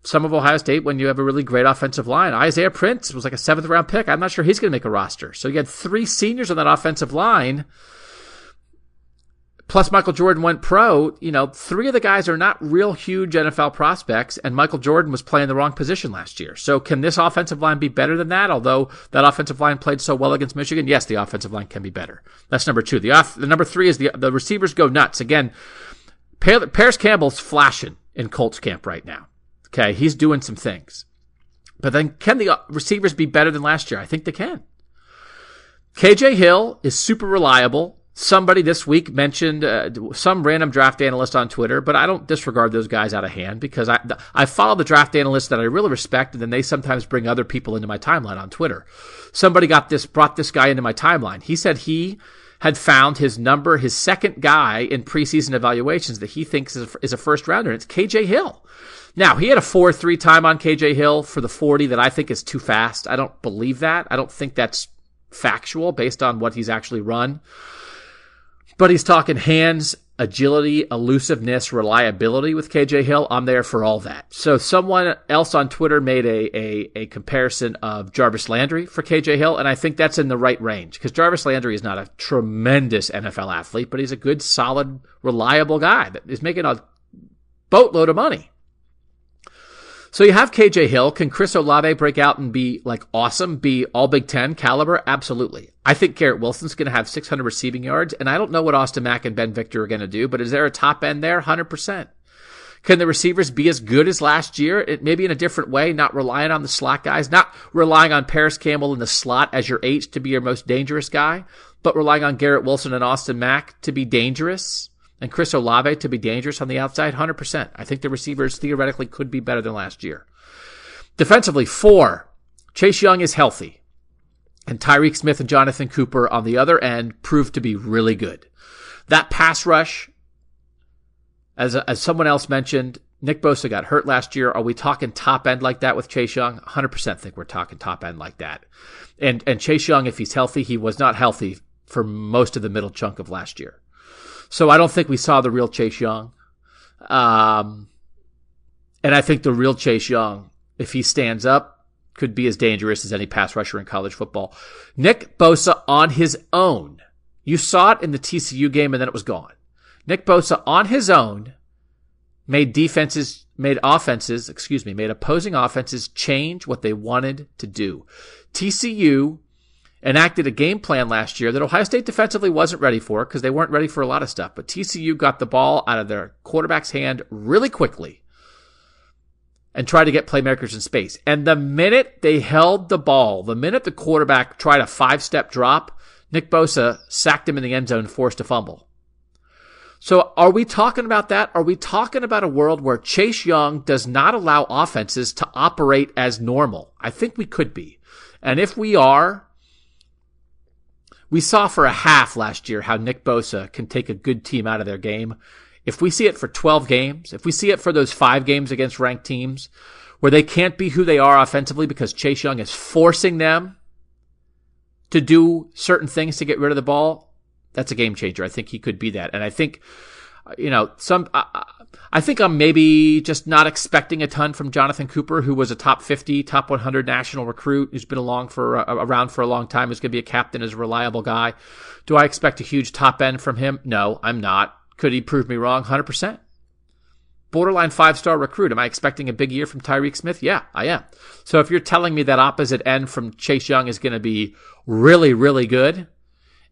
some of Ohio State, when you have a really great offensive line, Isaiah Prince was like a seventh round pick. I'm not sure he's going to make a roster. So you had three seniors on that offensive line Plus, Michael Jordan went pro. You know, three of the guys are not real huge NFL prospects, and Michael Jordan was playing the wrong position last year. So, can this offensive line be better than that? Although that offensive line played so well against Michigan, yes, the offensive line can be better. That's number two. The off, the number three is the the receivers go nuts again. Parris Campbell's flashing in Colts camp right now. Okay, he's doing some things. But then, can the uh, receivers be better than last year? I think they can. KJ Hill is super reliable somebody this week mentioned uh, some random draft analyst on Twitter, but I don't disregard those guys out of hand because I I follow the draft analysts that I really respect, and then they sometimes bring other people into my timeline on Twitter. Somebody got this brought this guy into my timeline. He said he had found his number, his second guy in preseason evaluations that he thinks is a, is a first rounder. And it's KJ Hill. Now, he had a 4 3 time on KJ Hill for the 40 that I think is too fast. I don't believe that. I don't think that's factual based on what he's actually run. But he's talking hands, agility, elusiveness, reliability with KJ Hill. I'm there for all that. So someone else on Twitter made a, a, a comparison of Jarvis Landry for KJ Hill, and I think that's in the right range because Jarvis Landry is not a tremendous NFL athlete, but he's a good, solid, reliable guy that is making a boatload of money. So you have KJ Hill. Can Chris Olave break out and be like awesome, be all Big Ten caliber? Absolutely. I think Garrett Wilson's going to have 600 receiving yards, and I don't know what Austin Mack and Ben Victor are going to do, but is there a top end there? 100%. Can the receivers be as good as last year? It maybe in a different way, not relying on the slot guys, not relying on Parris Campbell in the slot as your eight to be your most dangerous guy, but relying on Garrett Wilson and Austin Mack to be dangerous and Chris Olave to be dangerous on the outside? 100%. I think the receivers theoretically could be better than last year. Defensively, four. Chase Young is healthy. And Tyreke Smith and Jonathan Cooper on the other end proved to be really good. That pass rush, as, as someone else mentioned, Nick Bosa got hurt last year. Are we talking top end like that with Chase Young? 100% think we're talking top end like that. And, and Chase Young, if he's healthy, he was not healthy for most of the middle chunk of last year. So I don't think we saw the real Chase Young. Um, and I think the real Chase Young, if he stands up, could be as dangerous as any pass rusher in college football. Nick Bosa on his own. You saw it in the TCU game and then it was gone. Nick Bosa on his own made defenses, made offenses, excuse me, made opposing offenses change what they wanted to do. TCU enacted a game plan last year that Ohio State defensively wasn't ready for because they weren't ready for a lot of stuff. But TCU got the ball out of their quarterback's hand really quickly and tried to get playmakers in space. And the minute they held the ball, the minute the quarterback tried a five step drop, Nick Bosa sacked him in the end zone, and forced a fumble. So are we talking about that? Are we talking about a world where Chase Young does not allow offenses to operate as normal? I think we could be. And if we are, we saw for a half last year how Nick Bosa can take a good team out of their game. If we see it for 12 games, if we see it for those five games against ranked teams where they can't be who they are offensively because Chase Young is forcing them to do certain things to get rid of the ball, that's a game changer. I think he could be that. And I think, you know, some, I think I'm maybe just not expecting a ton from Jonathan Cooper, who was a top 50, top 100 national recruit, who's been along for uh, around for a long time, who's going to be a captain, is a reliable guy. Do I expect a huge top end from him? No, I'm not. Could he prove me wrong? 100%. Borderline five star recruit. Am I expecting a big year from Tyreke Smith? Yeah, I am. So if you're telling me that opposite end from Chase Young is going to be really, really good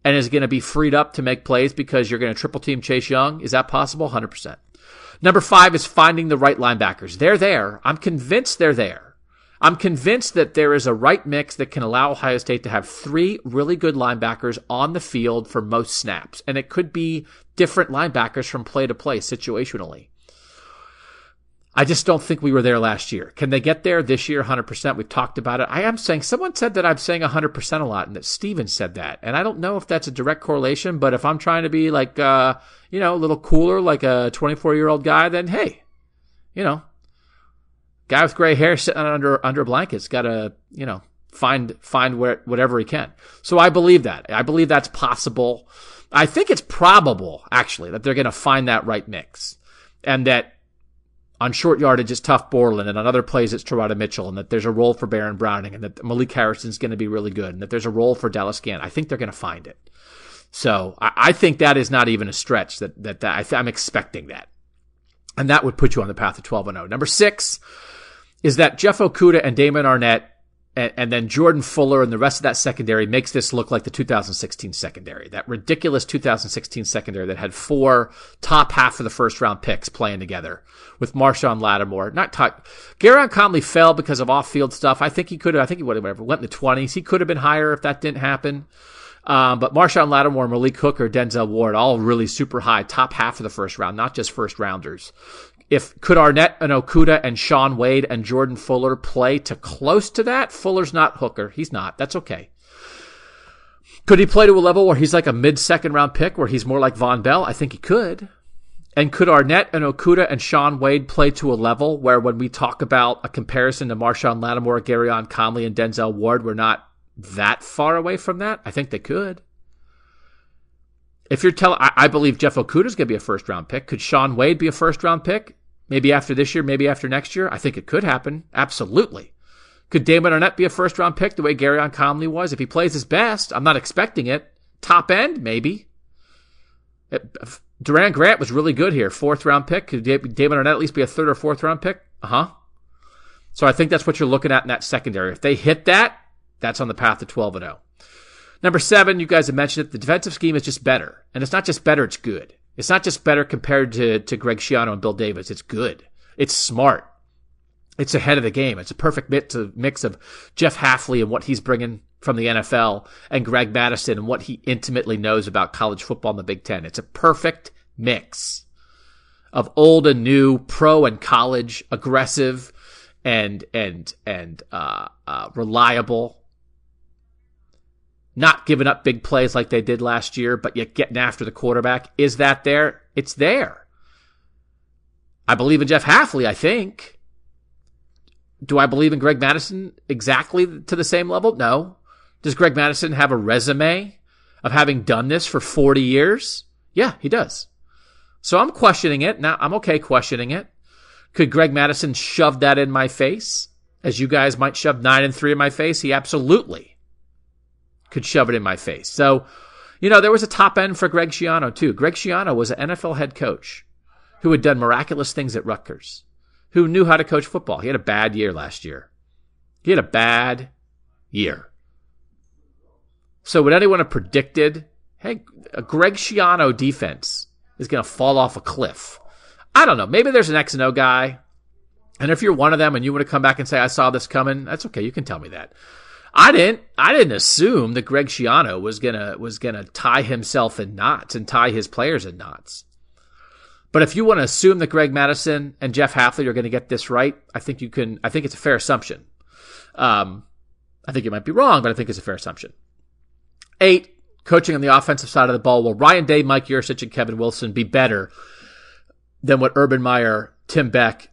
and is going to be freed up to make plays because you're going to triple team Chase Young, is that possible? 100%. Number five is finding the right linebackers. They're there. I'm convinced they're there. I'm convinced that there is a right mix that can allow Ohio State to have three really good linebackers on the field for most snaps. And it could be different linebackers from play to play situationally. I just don't think we were there last year. Can they get there this year 100%? We've talked about it. I am saying, someone said that I'm saying 100% a lot and that Steven said that. And I don't know if that's a direct correlation, but if I'm trying to be like, uh, you know, a little cooler, like a 24 year old guy, then hey, you know, guy with gray hair sitting under, under blankets got to, you know, find, find where, whatever he can. So I believe that. I believe that's possible. I think it's probable, actually, that they're going to find that right mix and that on short yardage it's tough Borland, and on other plays it's Teradja Mitchell, and that there's a role for Baron Browning, and that Malik Harrison's going to be really good, and that there's a role for Dallas Gant. I think they're going to find it. So I, I think that is not even a stretch that, that, that I th- I'm expecting that. And that would put you on the path of 12 and 0. Number six is that Jeff Okudah and Damon Arnette and, and, then Jordan Fuller and the rest of that secondary makes this look like the 2016 secondary. That ridiculous 2016 secondary that had four top half of the first round picks playing together with Marshon Lattimore. Not talk. Gareon Conley fell because of off field stuff. I think he could have, I think he would have whatever, went in the 20s. He could have been higher if that didn't happen. Um, but Marshon Lattimore, Malik Hooker, Denzel Ward, all really super high, top half of the first round, not just first rounders if could Arnette and Okudah and Shaun Wade and Jordan Fuller play to close to that? Fuller's not Hooker. He's not. That's okay. Could he play to a level where he's like a mid second round pick, where he's more like Vonn Bell? I think he could. And could Arnette and Okudah and Shaun Wade play to a level where when we talk about a comparison to Marshon Lattimore, Gareon Conley, and Denzel Ward, we're not that far away from that? I think they could. If you're telling, I, I believe Jeff Okudah is going to be a first round pick. Could Shaun Wade be a first round pick? Maybe after this year, maybe after next year. I think it could happen. Absolutely. Could Damon Arnette be a first round pick the way Gareon Conley was? If he plays his best, I'm not expecting it. Top end, maybe. Doran Grant was really good here. Fourth round pick. Could Damon Arnette at least be a third or fourth round pick? Uh huh. So I think that's what you're looking at in that secondary. If they hit that, that's on the path to 12 and 0. Number seven, you guys have mentioned it. The defensive scheme is just better. And it's not just better, it's good. It's not just better compared to, to Greg Schiano and Bill Davis. It's good. It's smart. It's ahead of the game. It's a perfect mix of Jeff Hafley and what he's bringing from the NFL and Greg Mattison and what he intimately knows about college football in the Big Ten. It's a perfect mix of old and new, pro and college, aggressive and and and uh, uh, reliable not giving up big plays like they did last year, but yet getting after the quarterback. Is that there? It's there. I believe in Jeff Hafley, I think. Do I believe in Greg Mattison exactly to the same level? No. Does Greg Mattison have a resume of having done this for 40 years? Yeah, he does. So I'm questioning it. Now, I'm okay questioning it. Could Greg Mattison shove that in my face? As you guys might shove nine and three in my face? He absolutely could shove it in my face. So, you know, there was a top end for Greg Schiano too. Greg Schiano was an NFL head coach who had done miraculous things at Rutgers, who knew how to coach football. He had a bad year last year. He had a bad year. So would anyone have predicted, hey, a Greg Schiano defense is going to fall off a cliff? I don't know. Maybe there's an X and O guy. And if you're one of them and you want to come back and say, I saw this coming, that's okay. You can tell me that. I didn't I didn't assume that Greg Schiano was gonna was gonna tie himself in knots and tie his players in knots. But if you want to assume that Greg Mattison and Jeff Hafley are going to get this right, I think you can. I think it's a fair assumption. Um, I think you might be wrong, but I think it's a fair assumption. Eight, coaching on the offensive side of the ball. Will Ryan Day, Mike Yurcich, and Kevin Wilson be better than what Urban Meyer, Tim Beck,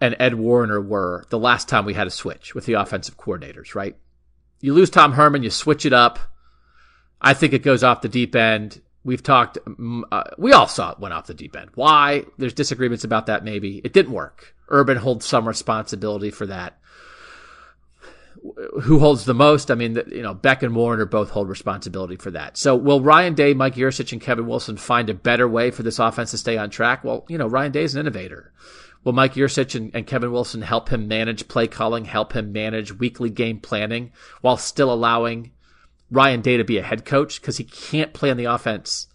and Ed Warinner were the last time we had a switch with the offensive coordinators? Right. You lose Tom Herman, you switch it up. I think it goes off the deep end. We've talked, mm, uh, we all saw it went off the deep end. Why? There's disagreements about that maybe. It didn't work. Urban holds some responsibility for that. Who holds the most? I mean, you know, Beck and Warinner both hold responsibility for that. So will Ryan Day, Mike Yurcich, and Kevin Wilson find a better way for this offense to stay on track? Well, you know, Ryan Day is an innovator. Will Mike Yurcich and, and Kevin Wilson help him manage play calling, help him manage weekly game planning while still allowing Ryan Day to be a head coach? Because he can't play on the offense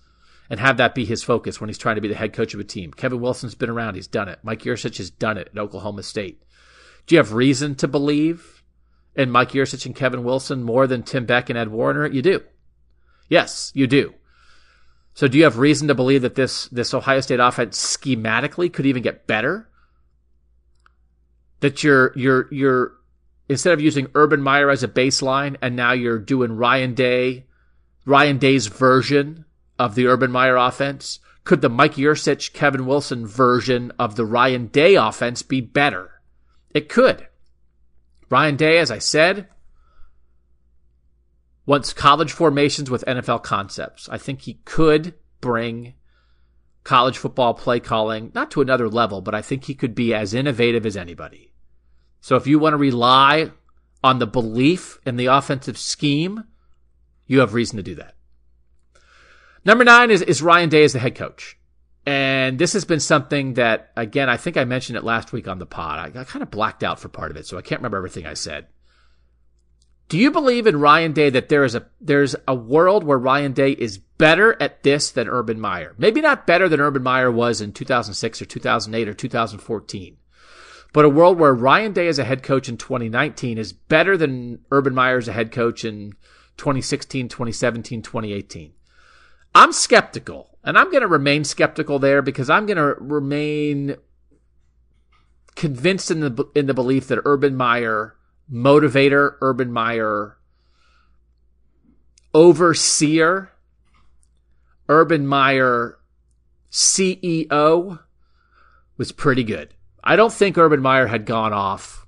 and have that be his focus when he's trying to be the head coach of a team. Kevin Wilson's been around. He's done it. Mike Yurcich has done it at Oklahoma State. Do you have reason to believe in Mike Yurcich and Kevin Wilson more than Tim Beck and Ed Warinner? You do. Yes, you do. So do you have reason to believe that this, this Ohio State offense schematically could even get better that you're you're you're instead of using Urban Meyer as a baseline, and now you're doing Ryan Day, Ryan Day's version of the Urban Meyer offense. Could the Mike Yurcich, Kevin Wilson version of the Ryan Day offense be better? It could. Ryan Day, as I said, wants college formations with NFL concepts. I think he could bring college football play calling, not to another level, but I think he could be as innovative as anybody. So if you want to rely on the belief in the offensive scheme, you have reason to do that. Number nine is, is Ryan Day as the head coach. And this has been something that, again, I think I mentioned it last week on the pod. I, I kind of blacked out for part of it, so I can't remember everything I said. Do you believe in Ryan Day that there is a there's a world where Ryan Day is better at this than Urban Meyer? Maybe not better than Urban Meyer was in 2006 or 2008 or 2014, but a world where Ryan Day as a head coach in 2019 is better than Urban Meyer as a head coach in 2016, 2017, 2018. I'm skeptical, and I'm going to remain skeptical there because I'm going to remain convinced in the in the belief that Urban Meyer motivator, Urban Meyer overseer, Urban Meyer CEO was pretty good. I don't think Urban Meyer had gone off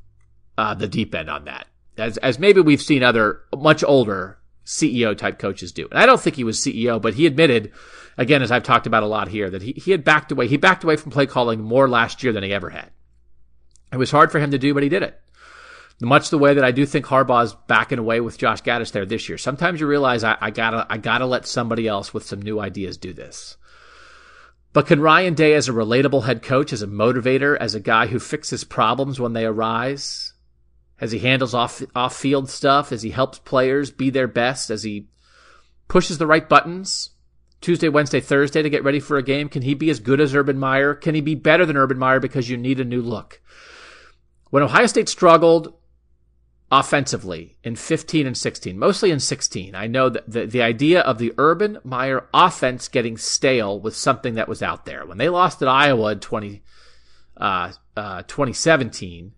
uh, the deep end on that, as as maybe we've seen other much older CEO type coaches do. And I don't think he was CEO, but he admitted, again, as I've talked about a lot here, that he, he had backed away. He backed away from play calling more last year than he ever had. It was hard for him to do, but he did it. Much the way that I do think Harbaugh's backing away with Josh Gattis there this year. Sometimes you realize I, I gotta I gotta let somebody else with some new ideas do this. But can Ryan Day, as a relatable head coach, as a motivator, as a guy who fixes problems when they arise, as he handles off off field stuff, as he helps players be their best, as he pushes the right buttons Tuesday, Wednesday, Thursday to get ready for a game, can he be as good as Urban Meyer? Can he be better than Urban Meyer because you need a new look? When Ohio State struggled offensively in 15 and 16, mostly in 16. I know that the, the idea of the Urban Meyer offense getting stale was something that was out there. When they lost at Iowa in 20, uh, uh, 2017,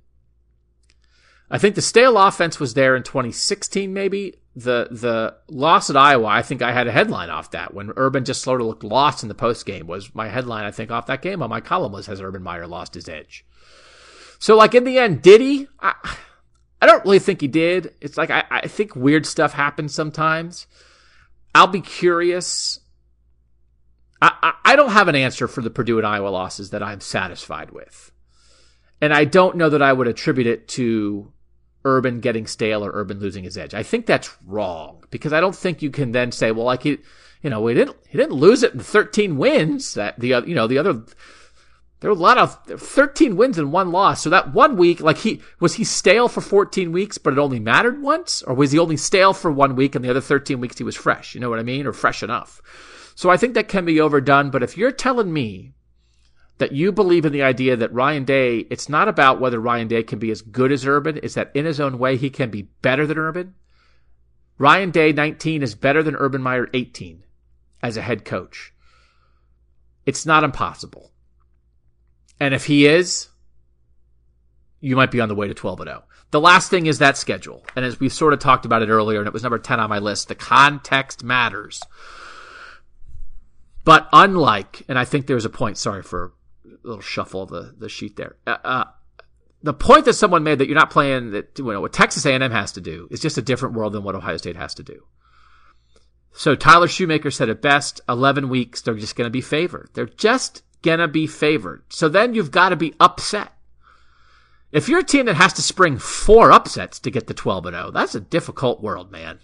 I think the stale offense was there in 2016, maybe. The the loss at Iowa, I think I had a headline off that when Urban just sort of looked lost in the post game was my headline. I think off that game on my column was has Urban Meyer lost his edge. So like in the end, did he? I, I don't really think he did. It's like I, I think weird stuff happens sometimes. I'll be curious. I, I, I don't have an answer for the Purdue and Iowa losses that I'm satisfied with. And I don't know that I would attribute it to Urban getting stale or Urban losing his edge. I think that's wrong because I don't think you can then say, well, like he, you know, he didn't, he didn't lose it in 13 wins. That the, other you know, the other there were a lot of 13 wins and one loss. So that one week, like he, was he stale for 14 weeks, but it only mattered once? Or was he only stale for one week and the other 13 weeks he was fresh? You know what I mean? Or fresh enough. So I think that can be overdone. But if you're telling me that you believe in the idea that Ryan Day, it's not about whether Ryan Day can be as good as Urban, it's that in his own way he can be better than Urban. Ryan Day 19 is better than Urban Meyer 18 as a head coach. It's not impossible. And if he is, you might be on the way to 12 and 0. The last thing is that schedule. And as we've sort of talked about it earlier, and it was number 10 on my list, the context matters. But unlike, and I think there's a point, sorry for a little shuffle of the, the sheet there. Uh, uh, the point that someone made that you're not playing that you know what Texas A&M has to do is just a different world than what Ohio State has to do. So Tyler Shoemaker said it best: 11 weeks, they're just going to be favored. They're just gonna be favored. So then you've got to be upset. If you're a team that has to spring four upsets to get to 12 and 0, that's a difficult world, man.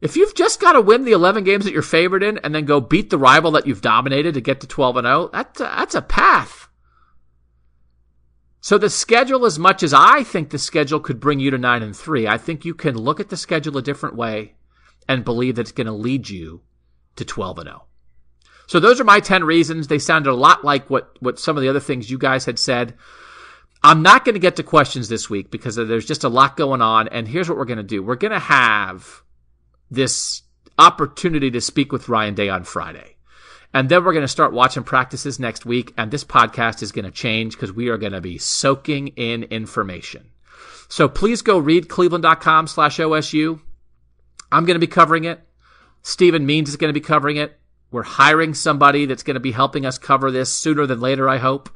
If you've just got to win the 11 games that you're favored in and then go beat the rival that you've dominated to get to 12 and 0, that's a, that's a path. So the schedule, as much as I think the schedule could bring you to 9 and 3, I think you can look at the schedule a different way and believe that it's going to lead you to 12 and 0. So those are my 10 reasons. They sounded a lot like what, what some of the other things you guys had said. I'm not going to get to questions this week because there's just a lot going on. And here's what we're going to do. We're going to have this opportunity to speak with Ryan Day on Friday. And then we're going to start watching practices next week. And this podcast is going to change because we are going to be soaking in information. So please go read cleveland.com slash OSU. I'm going to be covering it. Stephen Means is going to be covering it. We're hiring somebody that's going to be helping us cover this sooner than later, I hope.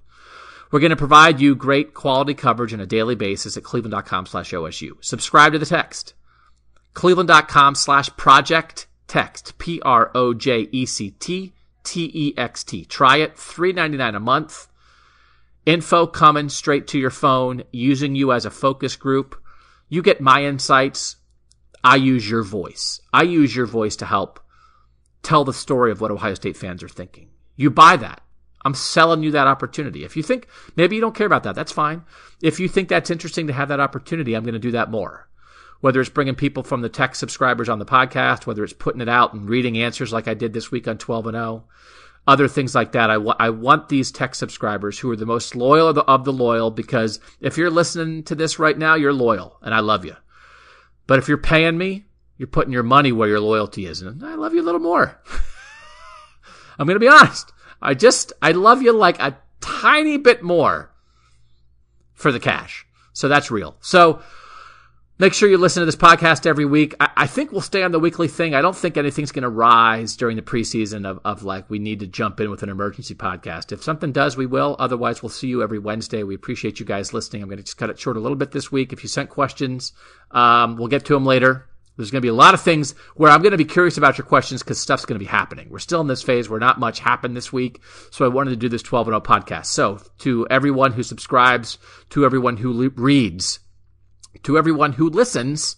We're going to provide you great quality coverage on a daily basis at cleveland.com slash OSU. Subscribe to the text. Cleveland.com slash project text. P R O J E C T T E X T. Try it. Three ninety nine a month. Info coming straight to your phone, using you as a focus group. You get my insights. I use your voice. I use your voice to help tell the story of what Ohio State fans are thinking. You buy that. I'm selling you that opportunity. If you think maybe you don't care about that, that's fine. If you think that's interesting to have that opportunity, I'm going to do that more. Whether it's bringing people from the tech subscribers on the podcast, whether it's putting it out and reading answers like I did this week on 12 and 0, other things like that. I, w- I want these tech subscribers who are the most loyal of the, of the loyal because if you're listening to this right now, you're loyal and I love you. But if you're paying me, you're putting your money where your loyalty is. And I love you a little more. I'm going to be honest. I just, I love you like a tiny bit more for the cash. So that's real. So make sure you listen to this podcast every week. I, I think we'll stay on the weekly thing. I don't think anything's going to rise during the preseason of, of like we need to jump in with an emergency podcast. If something does, we will. Otherwise, we'll see you every Wednesday. We appreciate you guys listening. I'm going to just cut it short a little bit this week. If you sent questions, um, we'll get to them later. There's going to be a lot of things where I'm going to be curious about your questions because stuff's going to be happening. We're still in this phase where not much happened this week. So I wanted to do this 12 and 0 podcast. So to everyone who subscribes, to everyone who le- reads, to everyone who listens,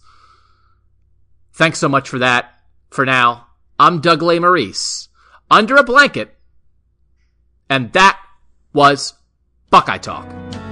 thanks so much for that. For now, I'm Doug Lesmerises under a blanket. And that was Buckeye Talk.